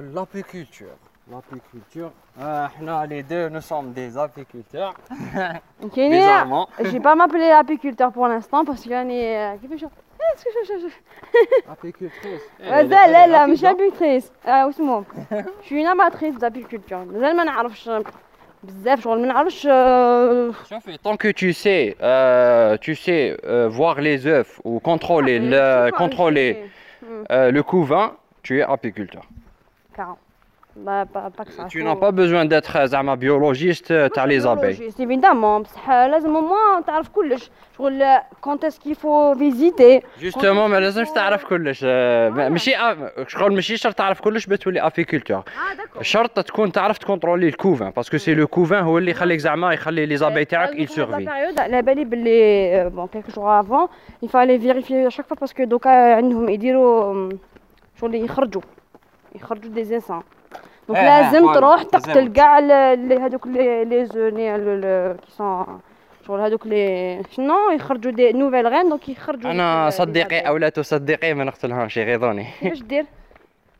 لابيكولتور l'apiculture. Euh, les deux, nous sommes des apiculteurs. Ok, je vais pas m'appeler apiculteur pour l'instant parce qu'il y a une... Apicultrice. لا لا لا مش apicultrice اسمه je suis une amatrice d'apiculture مازال ما نعرفش بزاف شغل ما نعرفش شوفي tant que tu sais euh, tu sais euh, voir les œufs ou contrôler le contrôler euh, le coût 20, tu es apiculteur. ما باكش Tu n'as pas besoin d'être زعما biologiste تاع لي زابي. évidemment بصح لازم au تعرف كلش شغل كونت اسكي فو فيزيتي. جوستومون ما لازمش تعرف كلش ماشي شغل ماشي شرط تعرف كلش باش تولي افيكولتور. شرط تكون تعرف تكونترولي الكوفان باسكو سي لو كوفان هو اللي يخليك زعما يخلي لي زابي تاعك يل سيرفي. على بالي باللي بون كيلكو جور افون يفالي فيريفي شاك فوا باسكو دوكا عندهم يديروا شغل يخرجوا يخرجوا دي زانسان. دونك لازم تروح تقتل كاع اللي هذوك لي زوني كي سون شغل هذوك لي شنو يخرجوا دي نوفيل غين دونك يخرجوا أنا صديقي أو لا تصدقي ما نقتلهمش يغيظوني كيفاش دير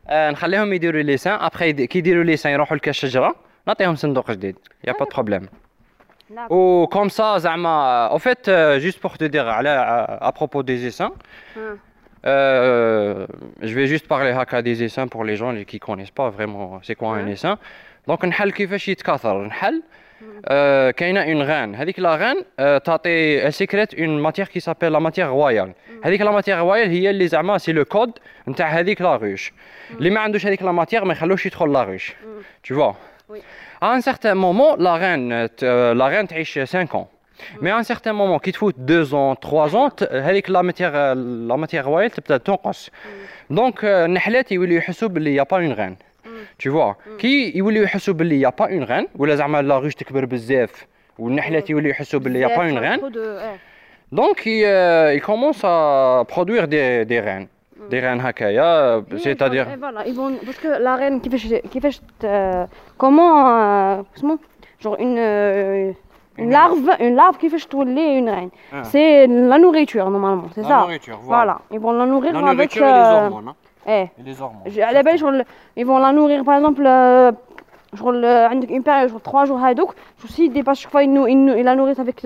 آه نخليهم يديروا ليسان. ابخي كي يديروا ليسان يروحوا لك الشجرة. نعطيهم صندوق جديد. يا با بروبليم و كوم سا زعما أو فيت جوست بور تو دير على ابروبو دي زيسان Euh, je vais juste parler هكا des essaims pour les gens qui connaissent pas vraiment c'est quoi un essaim donc نحل كيفاش يتكاثر نحل euh, كاينه اون غان هذيك لا غان euh, تعطي سيكريت اون ماتيير كي سابيل لا ماتيير رويال هذيك لا ماتيير رويال هي اللي زعما سي لو كود نتاع هذيك لا روش اللي ما عندوش هذيك لا ماتيير ما يخلوش يدخل لا روش tu vois à un certain moment la reine la reine تعيش 5 ans Mais à un certain moment, qui te fout deux ans, trois ans, avec la matière, euh, la matière royale, tu peux mm. Donc, euh, Nahlet, il n'y a pas une reine. Mm. Tu vois, mm. qui il n'y a pas une reine, ou la ruche t'ekber bzef, ou Nahlet, il n'y a pas une reine. Donc, il, euh, il commence à produire des, des reines. Des reines hakaya, c'est-à-dire. Voilà, ils vont, parce que la reine qui fait. Qui fait euh, comment. Comment genre une. larve, une larve qui fait touler une reine. Ah. C'est la nourriture normalement, c'est ça. La nourriture, voilà. Ils vont la nourrir la avec. Euh... Et les hormones. Hein. Eh. Et les hormones. À la belle, ils vont la nourrir par exemple euh, شغل عندك اون بيريود شغل 3 جور هادوك جو سي ديباس شوف انه انه الى نوريت افيك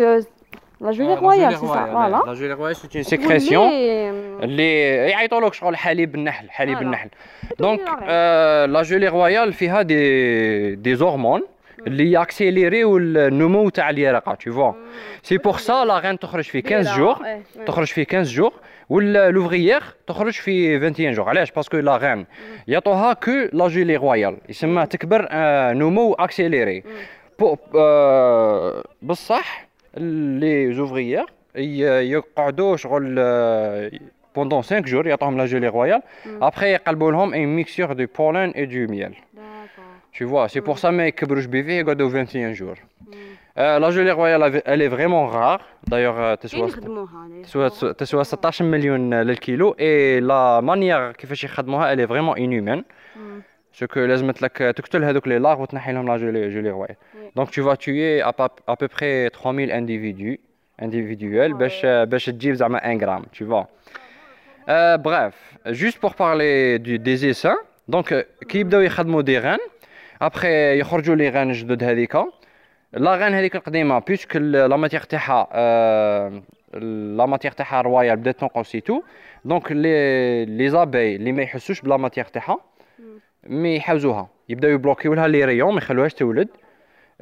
لا جولي رويال سي سا فوالا لا جولي رويال سي اون سيكريسيون اللي يعيطوا لك شغل حليب النحل حليب النحل دونك لا جولي رويال فيها دي دي زورمون اللي ياكسيليريو النمو تاع اليرقه تو فوا سي بور سا لا غين تخرج في 15 جور تخرج في 15 جور ولا لوفريير تخرج في 21 جور علاش؟ باسكو لا غين يعطوها كو لا جولي رويال يسمى تكبر نمو اكسيليري بصح لي زوفريير يقعدوا شغل بوندون 5 جور يعطوهم لا جولي رويال ابخي يقلبوا لهم اي ميكسور دو بولين اي دو ميل Tu vois, c'est pour ça que le BV est 21 jours. Euh, la gelée royale, elle est vraiment rare. D'ailleurs, tu as 17 millions le kilo. Et la manière qui fait chez elle est vraiment inhumaine. Ce que les mecs, les larves, la gelée royale. Donc, tu vas tuer à, à peu près 3000 individus individuels, pour euh, un gramme, tu vois. Euh, bref, juste pour parler du, des essaims, donc, euh, qui des rennes, ابخي يخرجوا لي غان جدد هذيك لا غان هذيك القديمة بيسك لا ماتيغ تاعها لا ماتيغ تاعها روايال بدات تنقص تو دونك لي لي زابي اللي ما يحسوش بلا ماتيغ تاعها مي يحوزوها يبداو يبلوكيو لها لي ريون ما يخلوهاش تولد.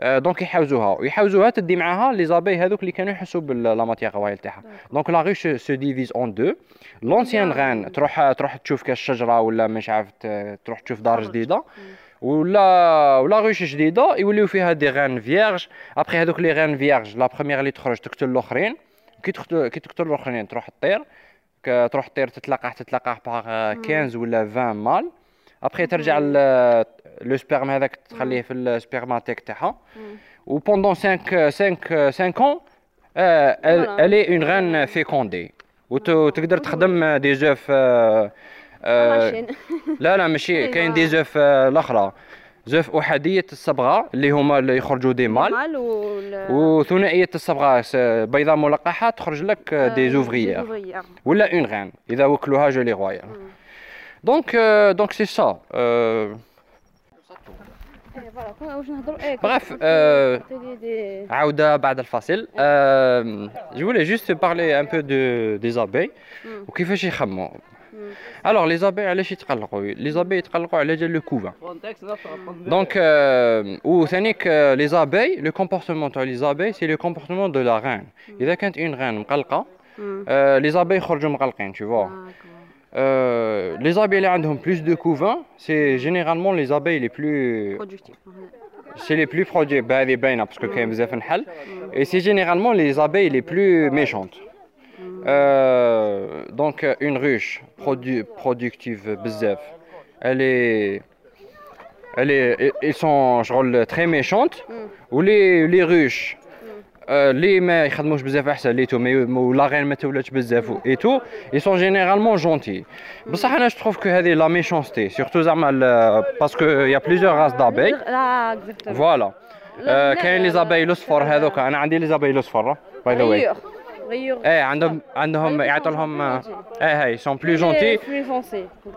دونك يحوزوها ويحوزوها تدي معاها لي زابي هذوك اللي كانوا يحسوا بلا ماتيغ روايال تاعها. دونك لا غيش سو ديفيز اون دو لونسيان غان تروح تروح تشوف كاش شجرة ولا مش عارف تروح تشوف دار جديدة. ولا ولا غوش جديده يوليو فيها دي غان فيرج ابخي هذوك لي غان فيرج لا بروميير اللي تخرج تقتل الاخرين كي تقتل كي تقتل الاخرين تروح تطير تروح تطير تتلقح تتلقح باغ 15 ولا 20 مال ابخي ترجع لو سبيرم هذاك تخليه في السبيرماتيك تاعها و بوندون 5 5 5 ans elle est une reine fécondée. وتقدر تخدم دي زوف لا لا ماشي. كاين دي زوف الأخرى. زوف أحادية الصبغة اللي هما اللي يخرجوا دي مال. وثنائية الصبغة بيضاء ملقحة تخرج لك دي زوفريير ولا اون غان إذا وكلوها جولي رويال دونك دونك سي سا Bref, euh, عودة بعد الفاصل. Euh, je voulais juste parler un peu de, des abeilles. وكيفاش يخموا. Alors, les abeilles, علاش يتقلقوا Les abeilles يتقلقوا على جال le couvain. Donc, euh, ou ثانيك les abeilles, le comportement de les abeilles, c'est le comportement de la reine. إذا كانت une reine مقلقة, euh, les abeilles يخرجوا مقلقين, tu vois. Euh, les abeilles اللي عندهم plus de couvain, c'est généralement les abeilles les plus c'est les plus productifs, هذه باينة parce que كاين بزاف نحل. Et c'est généralement les abeilles les plus méchantes. Euh, donc une ruche produ productive bzef, elle est elle est ils sont genre très méchantes ou les les ruches اللي ما يخدموش بزاف احسن ليتو ولا غير ما تولاتش بزاف اي تو اي سون جينيرالمون جونتي بصح انا جو تروف كو هذه لا ميشونستي سورتو زعما باسكو يا بليزيور راس دابي فوالا كاين لي زابي لوسفور هذوك انا عندي لي زابي لوسفور باي ذا واي غيور إيه عندهم عندهم يعطوا لهم إيه هاي سون بلو جونتي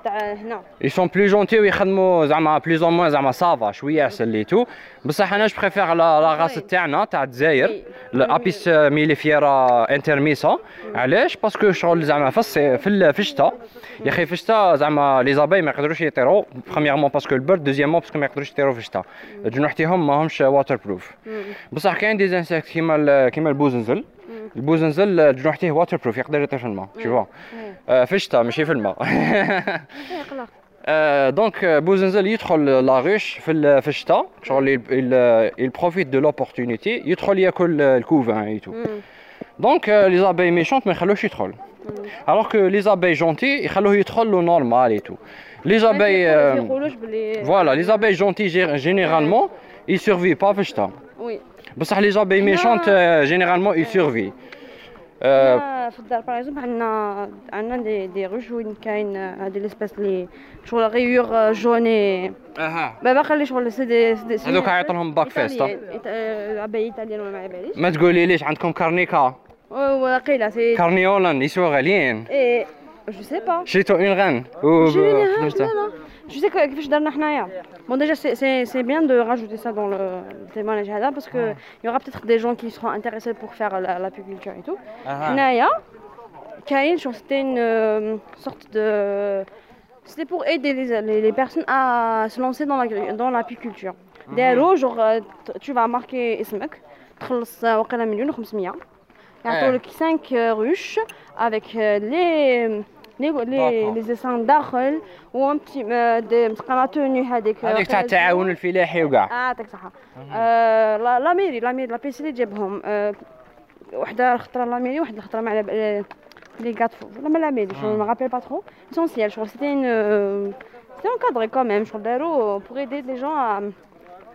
تاع هنا. اي سون بلو جونتي ويخدموا زعما بلوز أو موان زعما صافا شوية احسن ليتو بصح أنا بريفير لا غاس تاعنا تاع الجزائر. الابيس ميليفيرا انترميسا علاش؟ باسكو شغل زعما في في الشتاء يا أخي في الشتاء زعما لي زاباي ما يقدروش يطيروا. برومييرمون باسكو البرد دوزيامون باسكو ما يقدروش يطيروا في الشتاء الجنوح تاعهم ماهمش واتر بروف بصح كاين دي زانسيكت كيما كيما البوزنزل. البوزنزل الجنوح تاعه واتر بروف يقدر يطير في الماء شوفوا في الشتاء ماشي في الماء دونك بوزنزل يدخل لاغوش في في الشتاء شغل يبروفيت دو لوبورتونيتي يدخل ياكل الكوفان ايتو دونك لي زابي ميشونت ما يخلوش يدخل الوغ كو لي زابي جونتي يخلوه يدخل لو نورمال ايتو لي زابي فوالا لي زابي جونتي جينيرالمون يسيرفي با في الشتاء وي بصح لي زابي ميشونت جينيرالمون اي سيرفي في الدار باغ اكزومبل عندنا عندنا دي دي روش وين كاين هادي ليسبيس لي شغل غيور جوني أها باقي اللي شغل سي دي هذوك يعيطوا لهم باك فيست عباية ايطاليان ولا ما على باليش ما تقولي ليش عندكم كارنيكا واقيلا سي كارنيولان يسوا غاليين إيه جو سي با شريتو اون غان و لا لا Je sais que Bon, déjà, c'est bien de rajouter ça dans le témoignage parce qu'il ah. y aura peut-être des gens qui seront intéressés pour faire l'apiculture et tout. Ah. ah. c'était une euh, sorte de. C'était pour aider les, les, personnes à se lancer dans l'apiculture. Mhm. La, dans D'ailleurs, genre, euh, tu vas marquer Ismek, tu 5 ruches avec euh, les. لي لي لي زيسان داخل ومتي متقنا توني هذيك هذيك تاع التعاون الفلاحي وكاع آه يعطيك الصحه آه لا ميري لا ميري لا بيسيلي جابهم آه وحدة خطرة لا ميري وحدة خطرة مع لي غاتفو ولا ما لا ميري جو ما رابيل با ترو اسونسيال شغل سيتي سيتي اونكادري كوميم شغل دارو بوغ ايدي لي جون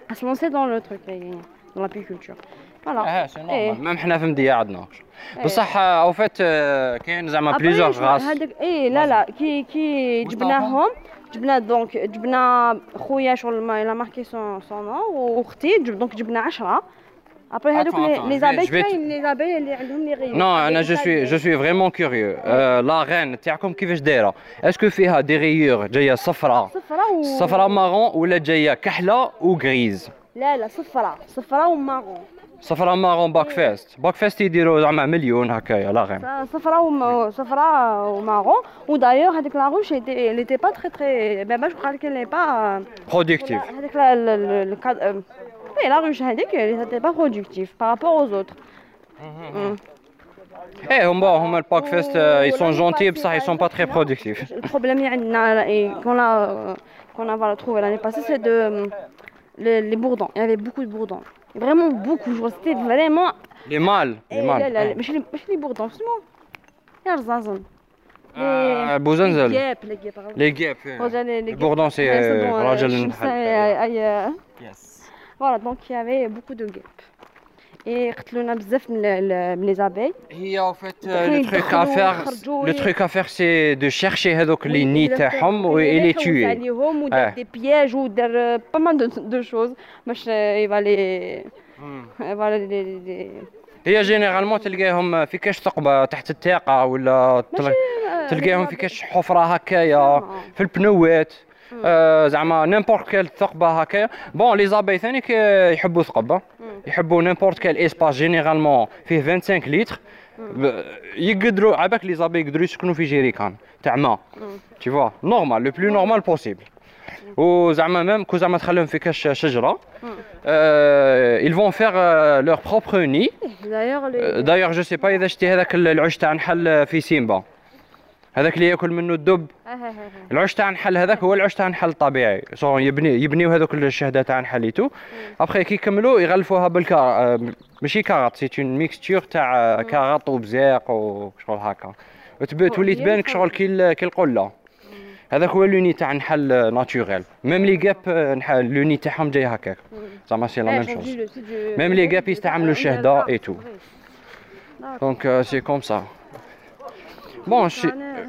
à se lancer dans le truc, dans l'apiculture. فوالا إيه. ميم حنا في مديا عندنا بصح أو فات كاين زعما بليزيور غاس هذاك اي لا لا كي كي جبناهم جبنا دونك جبنا خويا شغل ما لا ماركي سون سون واختي جب دونك جبنا 10 ابري هذوك لي les كاين لي abeilles, اللي عندهم لي غيو نو أنا جو سوي جو سوي فريمون كوريو لا رين تاعكم كيفاش دايره اسكو فيها دي غيور جاية صفراء, صفراء صفراء مارون ولا جاية كحلة وغريز لا لا صفراء صفراء ومارون صفراء مارون باك فيست باك فيست يديروا زعما مليون هكايا لا غير. صفراء وم... صفراء ومارون ودايوغ هذيك لا روش اللي تي با تري تري باش بقى لك اللي با برودكتيف هذيك لا وي لا روش هذيك اللي تي با برودكتيف بارابور اوز اوتر إيه هم هما الباك فيست اي سون جونتي بصح اي سون با تري برودكتيف البروبليم اللي عندنا كون لا كون فا تروفي لاني باسي سي دو. Il y avait beaucoup de bourdons. Vraiment beaucoup. C'était vraiment. Les mâles. Les mâles. لا لا ماشي ماشي لي بوردون شنو يا رزازن بوزنزل لي جاب لي جاب لي جاب لي بوردون سي راجل النحل يس فوالا دونك il y avait beaucoup de guêpes يقتلونا بزاف من لي زابي هي أو فيت لو تروك افير لو تروك افير سي دو شيرشي هذوك لي ني تاعهم اي لي تيي عليهم ودار دي بياج ودار با مان دو شوز باش يبالي يبالي هي جينيرالمون تلقاهم في كاش ثقبه تحت التاقه ولا تلقاهم في كاش حفره هكايا في البنوات زعما نيمبورت كال ثقبة هكايا بون لي زابي ثاني يحبوا ثقبة. يحبوا نيمبورت كال اسباس جينيرالمون فيه 25 لتر يقدروا عباك لي زابي يقدروا يسكنوا في جيريكان تاع ماء تي فوا نورمال لو بلو نورمال بوسيبل وزعما ميم كو زعما تخليهم في كاش شجرة. ils vont faire leur propre nid. D'ailleurs je sais pas إذا شتي هذاك العش تاع نحل في سيمبا. هذاك اللي ياكل منه الدب. العش تاع نحل هذاك هو العش تاع نحل الطبيعي. سون يبني يبنيو هذوك الشهده تاع نحليتو ابخي كي يكملوا يغلفوها بالكار ماشي كاغاط سي اون ميكستور تاع كاغاط وبزاق وشغل هكا. تولي تبان شغل كي كي القله هذاك هو لوني تاع نحل ناتوريل ميم لي غاب لوني تاعهم جاي هكاك. زعما سي لا ميم شوز ميم لي غاب يستعملوا الشهده اي تو دونك سي كوم سا بون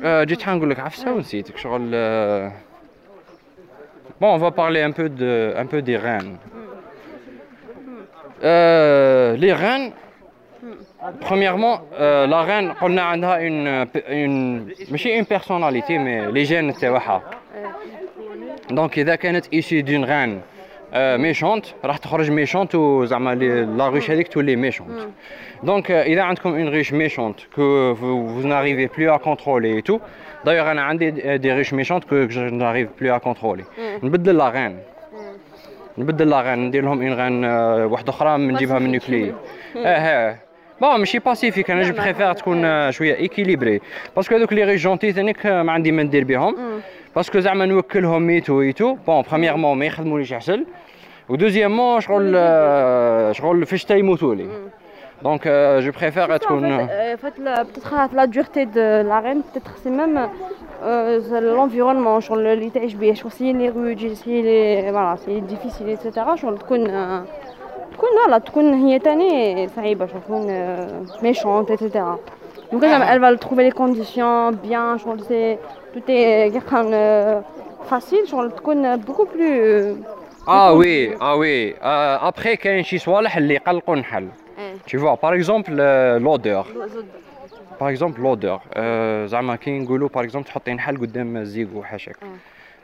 جيت حنقول لك عفسه ونسيتك شغل بون on va parler un peu de un peu des reines euh, les reines premièrement euh, la reine قلنا عندها une une ماشي une personnalité mais les gènes تاعها دونك اذا كانت ايشي دون reine ميشونت راح تخرج ميشونت وزعما لا روش هذيك تولي ميشونت دونك اذا عندكم اون ريش ميشونت كو vous n'arrivez plus à contrôler et tout d'ailleurs انا عندي دي ريش ميشونت كو je n'arrive plus à contrôler نبدل لا غان نبدل لا غان ندير لهم اون غان واحده اخرى نجيبها من نيوكلي اه اه بون ماشي باسيفيك انا جو بريفير تكون شويه ايكيليبري باسكو هذوك لي ريش جونتي ثانيك ما عندي ما ندير بهم باسكو زعما نوكلهم ميتو ايتو بون برومييرمون ما يخدموليش عسل ودوزيامون شغل شغل فاش تيموتوا لي دونك جو بريفير تكون فات بتتخ لا دورتي دو لا رين بتتخ سي ميم لونفيرونمون شغل اللي تعيش به شغل سي لي روج سي لي فوالا سي ديفيسيل ايتترا شغل تكون تكون فوالا تكون هي تاني صعيبه شغل تكون ميشونت ايتترا Donc elle va trouver les conditions bien, je c'est tout est facile, je تكون beaucoup plus آه وي آه وي ابخي كاين شي صوالح اللي يقلقوا النحل تي فوا باغ اكزومبل لودور باغ اكزومبل لودور زعما كي نقولوا باغ اكزومبل تحطي نحل قدام الزيكو حاشاك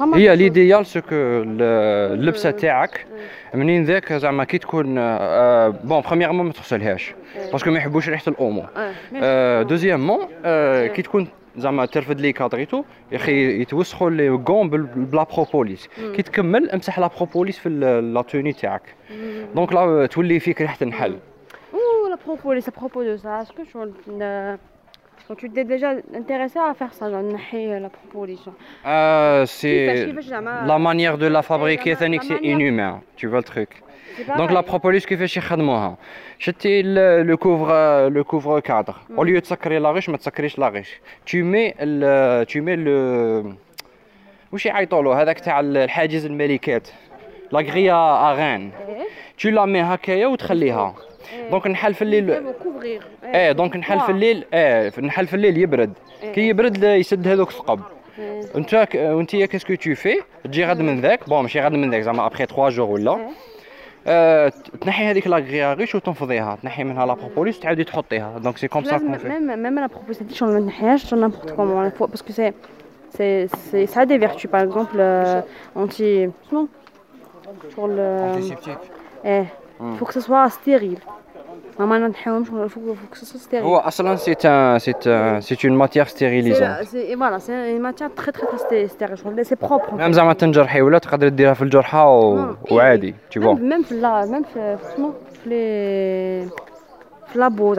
هي ليديال سكو اللبسه تاعك منين ذاك زعما كي تكون بون برومييرمون ما تغسلهاش باسكو ما يحبوش ريحة الأومو. دوزيامون كي تكون زعما ترفد لي كادريتو يا أخي يتوسخوا لي كون بلا بروبوليس كي تكمل امسح لا بروبوليس في لا توني تاعك. دونك لا تولي فيك ريحة النحل أوه لا بروبوليس ابروبو دو سا اسكو شغل Donc tu t'es déjà intéressé à faire ça, genre la proposition euh, C'est la manière de la fabriquer, c'est inhumain. Tu vois le truc. Donc la propolis qui fait chez Khadmoha. C'était le couvre le couvre cadre. Au lieu de sacrer la riche, tu sacrer la riche. Tu mets le tu mets le وش يعيطوا هذاك تاع الحاجز الملكات لا غريا اغان tu la mets هكايا وتخليها دونك نحل في الليل إيه. دونك نحل في الليل إيه نحل في الليل يبرد. كي يبرد يسد هذوك الثقب. أنت وانت كاسكو تو في تجي غد من ذاك. بون ماشي غد من ذاك زعما ابخي 3 جور ولا. أه تنحي هذيك لاغريغيش وتنفضيها. تنحي منها لا بروبوليس تعاودي تحطيها. دونك سي كوم سا كون في ميم ميم لا بروبوليس هذيك شغل ما تنحيهاش نيمبورت كومون باسكو سي سي سي سا دي فيرتو باغ اكزومبل انتي شنو شغل انتي سيبتيك إيه Mm. faut que ce soit stérile. C'est un, un, une matière stérilisante. C'est voilà, une matière très très, très stérile. C'est propre. Même si tu as un tu vois. Même là, même les labos,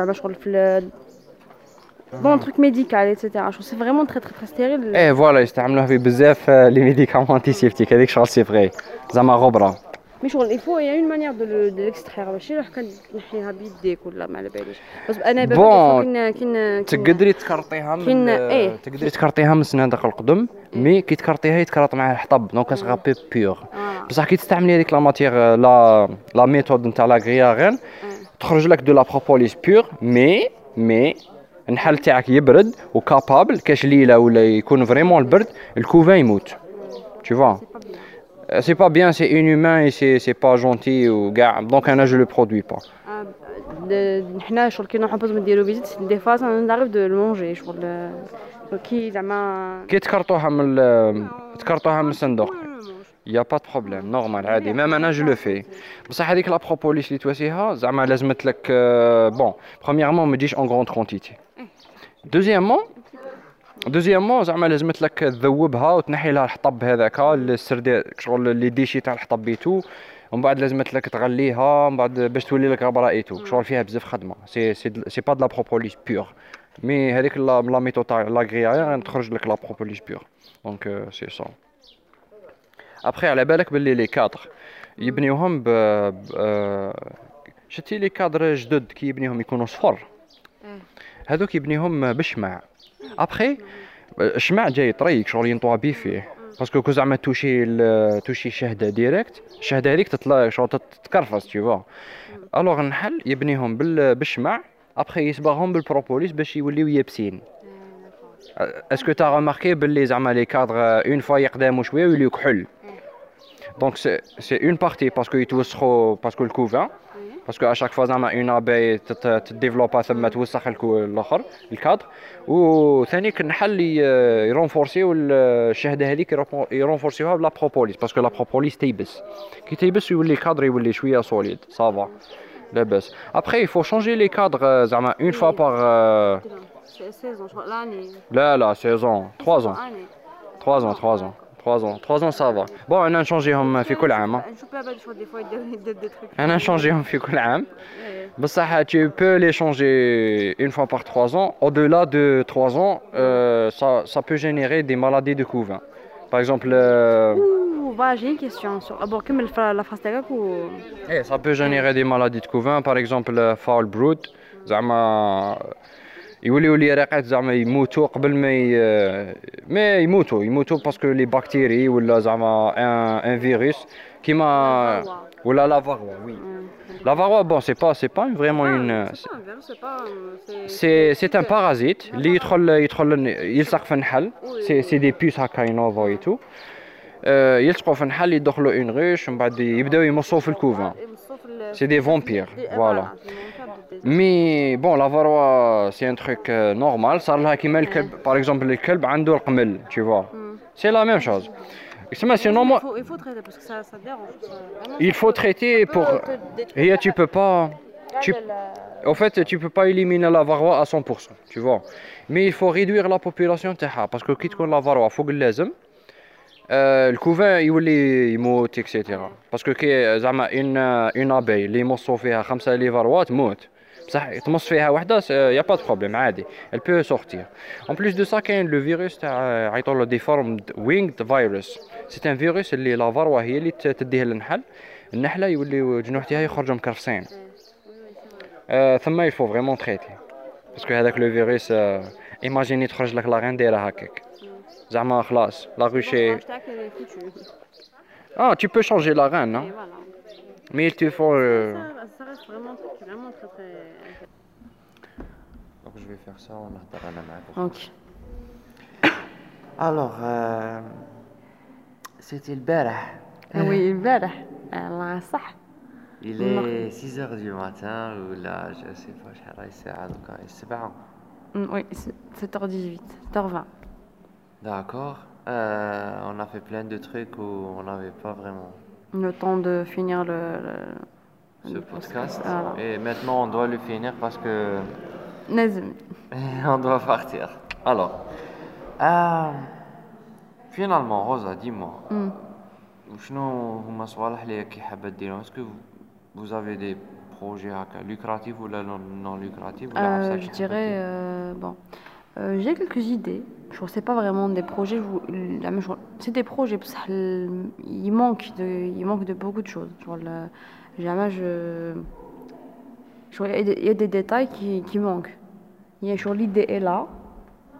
le mm. truc médical, etc. C'est vraiment très très très stérile. Et voilà, ils euh, les médicaments antiseptiques. C'est vrai? Robra. مي شغل الفو يا اون مانيير دو ليكستراير ماشي راح كنحيها بيديك ولا ما على باليش بس أنا بون كاين تقدري تكرطيها من إيه تقدري تكرطيها من صنادق القدم مي كي تكرطيها يتكرط معاه الحطب. دونك كتبقى بي بيور بصح كي تستعملي هذيك لا ماتيغ لا لا ميثود نتاع لا غرياغين تخرج لك دو لا بروبوليس بيور مي مي النحل تاعك يبرد وكابابل كاش ليلة ولا يكون فريمون البرد الكوفان يموت. Tu vois c'est pas bien, c'est inhumain et c'est pas gentil ou gars. Donc un je le produis pas. حنا شغل كي نروحو باش نديرو فيزيت دي فاز نعرف دو المونجي شغل كي زعما كي تكرطوها من تكرطوها من الصندوق يا با دو بروبليم نورمال عادي ميم انا جو لو في بصح هذيك لا بروبوليس اللي تواسيها زعما لازمت لك بون برومييرمون ما تجيش اون غروند كونتيتي دوزيامون دوزيامون زعما لازمت لك تذوبها وتنحي لها الحطب هذاك السردي شغل اللي ديشي تاع الحطب بيتو ومن بعد لازمت لك تغليها ومن بعد باش تولي لك غبرة ايتو شغل فيها بزاف خدمة. سي سي سي با دو لا بروبوليس بيور مي هذيك لا ميثود تاع لا غريا تخرج لك لا بروبوليس بيور دونك سي سا ابخي على بالك باللي لي كادر يبنيوهم ب شتي لي كادر جدد كي يبنيهم يكونوا صفر؟ هذوك يبنيهم بشمع. ابخي الشمع جاي طريق شغل ينطوا بيه فيه باسكو كو زعما توشي توشي شهده ديريكت الشهده هذيك تطلع شغل تتكرفس تي فوا الوغ النحل يبنيهم بالشمع ابخي يصبغهم بالبروبوليس باش يوليو يابسين اسكو تا رماركي باللي زعما لي كادر اون فوا يقداموا شوية يوليو كحل دونك سي اون بارتي باسكو يتوسخوا باسكو الكوفان باسكو اشاك فوا زعما اون ابي تديفلوبا ثم توسخ الاخر الكادر وثاني النحل يرونفورسيو الشهده هذيك يرونفورسيوها بلا بروبوليس باسكو لا بروبوليس تيبس كي تيبس يولي الكادر يولي شويه سوليد صافا لاباس ابخي يفو شونجي لي كادر زعما اون فوا باغ لا لا سيزون 3 زون 3 زون 3 زون 3 ans 3 ans ça va bon انا نشونجيهم في كل عام انا نشونجيهم في كل عام بصح tu peux les changer une fois par 3 ans au-delà de 3 ans euh, ça, ça peut générer des maladies de couvain par exemple euh... Ouh, j'ai une question sur d'abord comme la phrase ou eh, ça peut générer des maladies de couvain par exemple foul brood زعما يوليو لي رقات زعما يموتوا قبل ما ي... ما يموتوا يموتوا باسكو لي بكتيري ولا زعما ان ان فيروس كيما Ou la lavarois, oui. La varroa, bon, c'est pas, c'est pas vraiment Ah, une. c'est pas un ver, c'est pas, euh, c'est- C'est, c'est un c'est- parasite. اللي يدخل يدخل يلصق في النحل. C'est, c'est des puces هكا ينوفو et tout. آه، يلصقوا في النحل يدخلوا اون غوش ومن بعد يبداو يمصوا في الكوفان. يمصوا في ال- C'est des vampires, des- ah, voilà. c'est mon cas de- مي بون لا varroa سي ان تروك نورمال صار لها كيما الكلب باغ اكزومبل الكلب عنده القمل tu vois. Hmm. سي لا ميم شوز. سما Il سينو moi faut, il faut traiter parce que ça, ça dérange. ça- vraiment, il faut traiter pour ça peut te détruire هي tu peux pas tu la- la- En fait, tu peux pas éliminer la varroa à 100%, tu vois. Mais il faut réduire la population تاعها parce que كي تكون la varroa فوق اللازم آه، الكوفان يولي يموت اكسيتيرا باسكو كي زعما اون اون ابي اللي يمصوا فيها خمسه لي فاروا تموت بصح تمص فيها وحده يا با دو بروبليم عادي elle peut sortir. En plus de ça كاين لو فيروس تاع عيطوا له ديفورمد وينغد فيروس سي ان فيروس اللي لا فاروا هي اللي تديه للنحل. النحلة يوليو جنوح تاعها يخرجوا مكرفسين آه، ثم faut vraiment traiter. باسكو هذاك لو فيروس ايماجيني تخرج لك لا غين دايره هكاك. زعما خلاص لا غوشي Bon, je t'ai elle est foutue. Ah, tu peux c'est vraiment un truc qui est vraiment très très. Donc je vais faire ça en Ahtaranama. Ok. Alors, euh, c'était le barah. Oui, le barah. Allah صح. Il est 6 h du matin ou là, je sais pas, je sais pas, c'est pas. Mm, oui, 7h18, 7h20. D'accord. Euh, on a fait plein de trucs où on n'avait pas vraiment le temps de finir le, le ce podcast. Et maintenant, on doit le finir parce que. on doit partir. Alors, euh, finalement, Rosa, dis-moi, mm. est-ce que vous avez des projets lucratifs ou non, lucratifs euh, Je dirais, euh, bon, euh, j'ai quelques idées. Je ne sais pas vraiment des projets. C'est des projets, il manque, de, il manque de beaucoup de choses. Jamais je. Il y a des détails qui, qui manquent. Il y a toujours l'idée est là,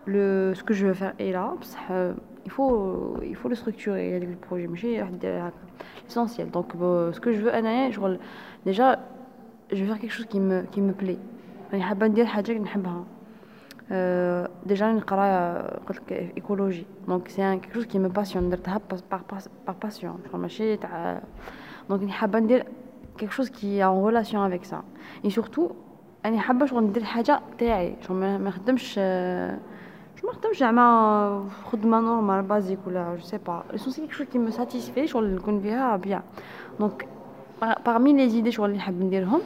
le, ce que je veux faire est là. Euh, il faut, il faut le structurer, le projet. Euh, euh, l'essentiel. Donc, ce que je veux, déjà, je veux faire quelque chose qui me, qui me plaît. Euh, déjà une écologie donc c'est quelque chose qui me passionne par, par, par passion donc je veux quelque chose qui est en relation avec ça. Et surtout راني حابة شغل ندير حاجة تاعي. شغل ما ما نخدمش آه، je ما نخدمش زعما خدمة نورمال بازيك ولا je sais pas. L'essentiel quelque chose qui me satisfait شغل نكون فيها bien. Donc par- parmi les idées شغل اللي نحب نديرهم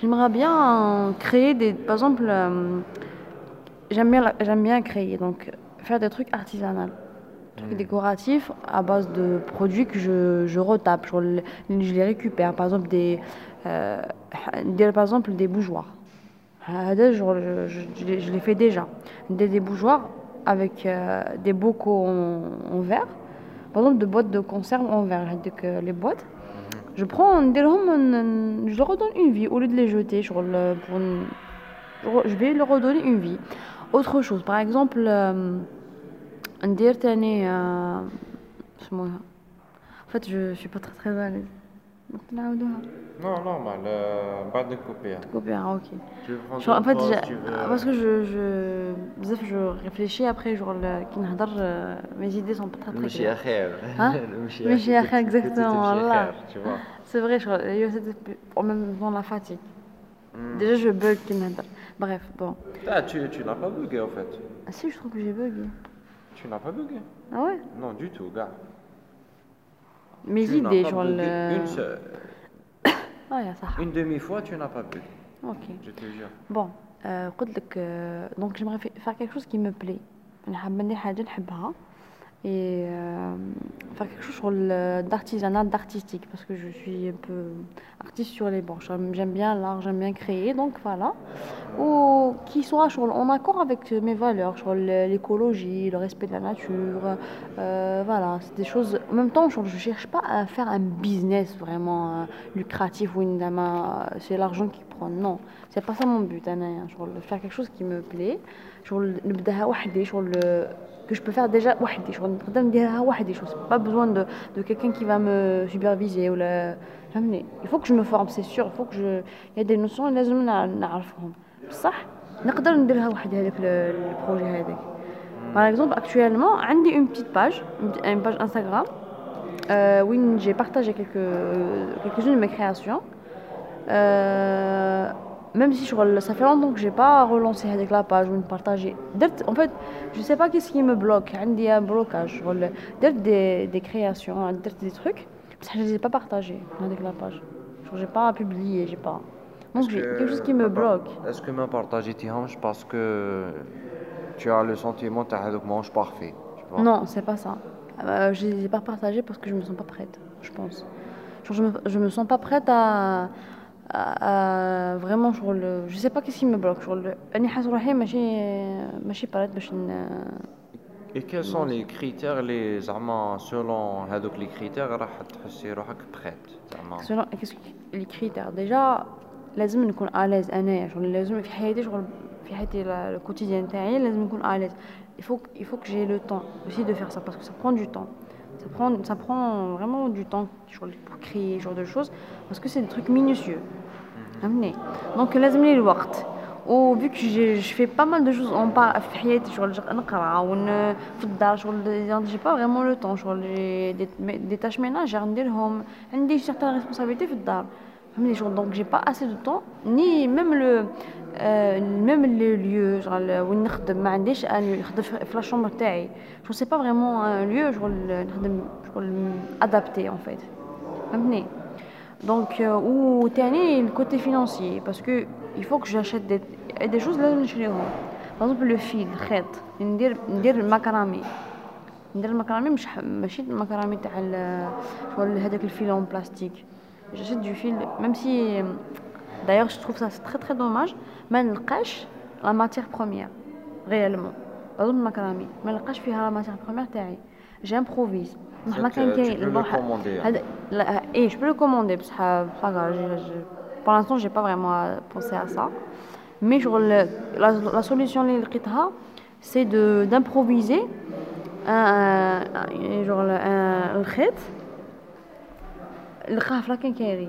j'aimerais bien créer des par exemple euh, J'aime bien, la- j'aime bien créer, donc faire des trucs artisanaux, des Mm. trucs décoratifs à base de produits que je, je retape, je, je, les récupère. Par exemple, des, euh, des par exemple, des bougeoirs. Euh, je, je, les fais déjà. Des, des bougeoirs avec euh, des bocaux en, verre. Par exemple, des boîtes de conserve en verre, avec les boîtes. Mm. Je prends, des je leur redonne une vie au lieu de les jeter. Je, pour une, je vais leur redonner une vie. Autre chose, par exemple. Euh, ندير تاني euh, اسمها En fait, je suis pas très très à l'aise. نقدر نعاودوها Non, normal, euh, بعد نكوبيها. كوبيها ok. Tu veux prendre Genre, en une fait, pause, j'ai- tu veux- parce que je, je, بزاف je réfléchis après, genre, le- كي نهضر euh, mes idées sont pas très très المشي claires. خير. Hein المشي المشي خير. خير, كنت- كنت exactement, تمشي والله. خير, tu vois. C'est vrai, je, il y a cette- en même temps la fatigue. Hmm. Déjà, je bug كي نهضر. Bref, bon. Ah, tu, tu n'as pas bugué en fait. Ah si, je trouve que j'ai bugué. Tu n'as pas bugué Ah ouais Non, du tout, gars. Mes tu idées, genre le. Une seule. ah, ça. Une demi-fois, tu n'as pas bugué. Ok. Je te jure. Bon, euh, euh donc j'aimerais faire quelque chose qui me plaît. Je faire quelque chose et euh, faire quelque chose sur le- d'artisanat, d'artistique parce que je suis un peu artiste sur les bords. J'aime bien l'art, j'aime bien créer, donc voilà. Ou qui soit sur, en accord avec mes valeurs, sur le- l'écologie, le respect de la nature. euh, voilà, c'est des choses. En même temps, je ne cherche pas à faire un business vraiment euh, lucratif ou une c'est l'argent qui prend. Non, c'est pas ça mon but. Hein, faire quelque chose qui me plaît que je peux faire déjà c'est pas besoin de, de quelqu'un qui va me superviser ou la... il faut que je me forme c'est sûr il faut que je il y a des notions لازم نعرفهم بصح نقدر نديرها وحدي هذاك البروجي هذاك par exemple actuellement عندي une petite page une page Instagram euh, où j'ai partagé quelques quelques-unes de mes créations euh, même si ça fait longtemps que j'ai pas relancé avec la page ou partager en fait je sais pas qu'est-ce qui me bloque. Il y a un blocage des, des créations des trucs je les ai pas partagés avec la page. Je n'ai pas publié j'ai pas. Donc quelque chose qui me bloque. est-ce que ma partagé parce que tu as le sentiment que tu mange parfait non c'est pas ça. Euh, je les ai pas partagés parce que je me sens pas prête je pense. Je me, je me sens pas prête à فريمون شغل جو سي با كيس me بلوك شغل اني حاسه روحي ماشي ماشي بريت باش ن Et quels sont les critères les زعما selon هذوك les critères راح تحسي روحك بريت زعما selon les critères déjà لازم نكون اليز انايا شغل لازم في حياتي شغل في حياتي الكوتيديان تاعي لازم نكون اليز il faut il faut que j'ai le temps aussi de faire ça parce que ça prend du temps ça prend ça prend vraiment du temps pour créer ce genre de choses parce que c'est des trucs minutieux فهمتني دونك لازم لي الوقت و vu que je fais pas mal de choses en pas في حياتي شغل نقرا ون في الدار شغل جي با فريمون لو طون شغل دي تاش ميناجير نديرهم عندي سيغتان ريسبونسابيلتي في الدار فهمتني شغل دونك جي با اسي دو طون ني ميم لو ميم لو ليو شغل وين نخدم ما عنديش ان نخدم في لا شومبر تاعي جو سي با فريمون ليو شغل نخدم شغل ادابتي ان فيت فهمتني Donc, euh, ou le côté financier, parce que il faut que j'achète des, des choses là Par exemple, le fil, le ندير ندير المكرامي ندير المكرامي مش ماشي المكرامي تاع شغل هذاك الفيل en plastique. J'achète du fil, même si d'ailleurs je trouve ça très très dommage, ما نلقاش la matière première réellement. Par exemple, المكرامي ما نلقاش فيها la matière première تاعي. J'improvise. ما كان كاين هذا لا ايه je peux le commander بصح pour l'instant j'ai pas vraiment pensé à ça mais genre la, la solution اللي لقيتها c'est de d'improviser un, genre un, الخيط لقاه في لاكنكيري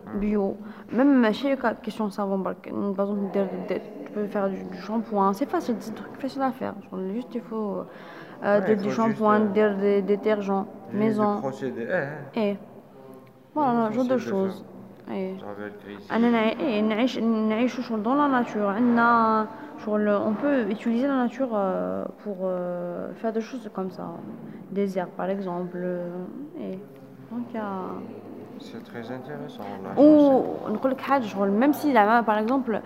Bio. Bio. Même ماشي question savon برك. Par exemple, tu peux faire du, du shampoing. C'est facile, c'est un truc facile à faire. Juste il faut euh, du shampoing, des détergents, maison. Et voilà, genre de choses. Et dans la nature, on peut utiliser la nature euh, pour euh, faire des choses comme ça, des herbes par exemple. Et donc il y a c'est très intéressant. Ou même si par exemple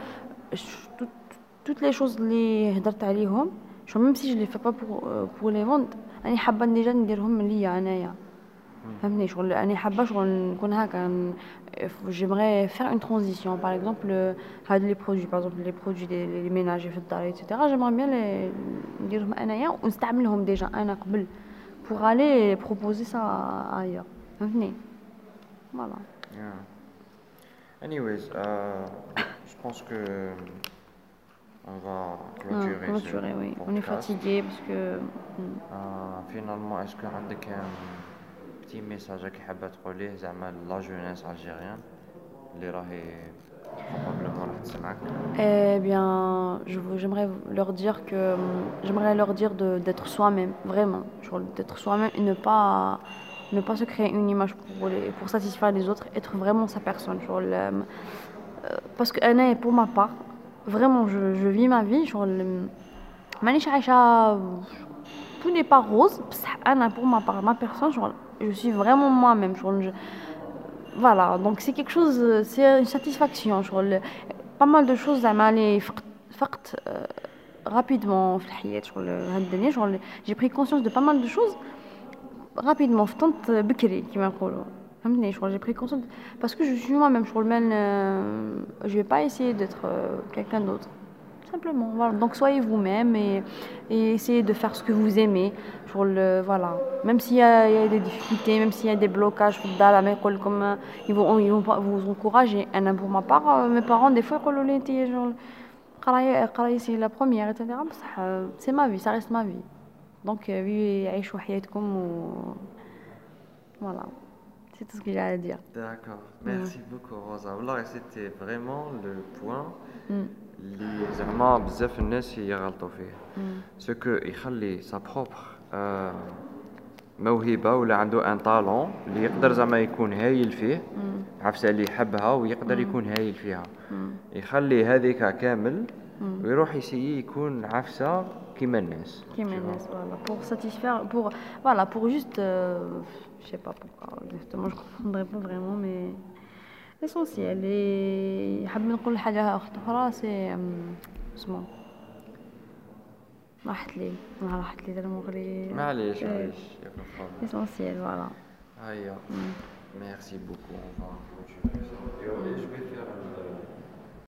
toutes les choses les هدرت عليهم شو même si je les fais pas pour pour les vendre انا حابه ديجا نديرهم ليا انايا فهمتني شغل انا حابه شغل نكون هكا j'aimerais faire une transition par exemple هاد لي برودوي par exemple les produits les ménagers في الدار etc j'aimerais bien les نديرهم انايا ونستعملهم ديجا انا قبل pour aller proposer ça ailleurs فهمتني voilà yeah. anyways uh, je pense que on va clôturer. Non, clôturer oui. Podcast. On est fatigué parce que. آه finalement est-ce que عندك un petit message راكي حابة تقوليه زعما لا جونيس الجيريان اللي راهي probablement راح تسمعك Eh bien, j'aimerais leur dire que j'aimerais leur dire d'être soi-même, vraiment, d'être soi-même et ne pas ne pas se créer une image pour les, pour satisfaire les autres, être vraiment sa personne. Genre, le, euh, parce que pour ma part, vraiment je, je vis ma vie genre مانيش عايشه tout n'est pas rose Anna pour ma part ma personne genre, je suis vraiment moi-même genre, je, voilà donc c'est quelque chose c'est une satisfaction genre, pas mal de choses زعما اللي فقت فقت rapidement في الحياة شغل هاد الدنيا شغل j'ai pris conscience de pas mal de choses rapidement فطنت بكري كيما نقولوا فهمتني شغل j'ai pris conscience parce que je suis moi-même شغل من je vais pas essayer d'être quelqu'un d'autre simplement voilà donc soyez vous-même et, et essayez de faire ce que vous aimez pour le voilà même s'il y, y, a des difficultés même s'il y a des blocages comme ils vont ils vont vous encourager pour ma part mes parents des fois ils genre c'est la première etc c'est ma vie ça reste ma vie Donc oui عيشوا حياتكم voilà c'est tout ce que j'ai à dire. D'accord. Merci mm. beaucoup Rosa. C'était vraiment le point. اللي زعما بزاف الناس يغلطوا فيه سو كو يخلي سا بروبر موهبه ولا عنده ان طالون اللي يقدر زعما يكون هايل فيه عفسه اللي يحبها ويقدر يكون هايل فيها يخلي هذيك كامل ويروح يسيي يكون عفسه كيما الناس كيما الناس فوالا بور ساتيسفير بور فوالا بور جوست je sais pas pourquoi exactement je comprendrais pas vraiment mais ليسونسيال اللي حاب نقول حاجه اخرى سي اسمو راحت لي راحت لي المغري معليش معليش ليسونسيال فوالا هيا ميرسي بوكو on va continuer ça. Et je vais faire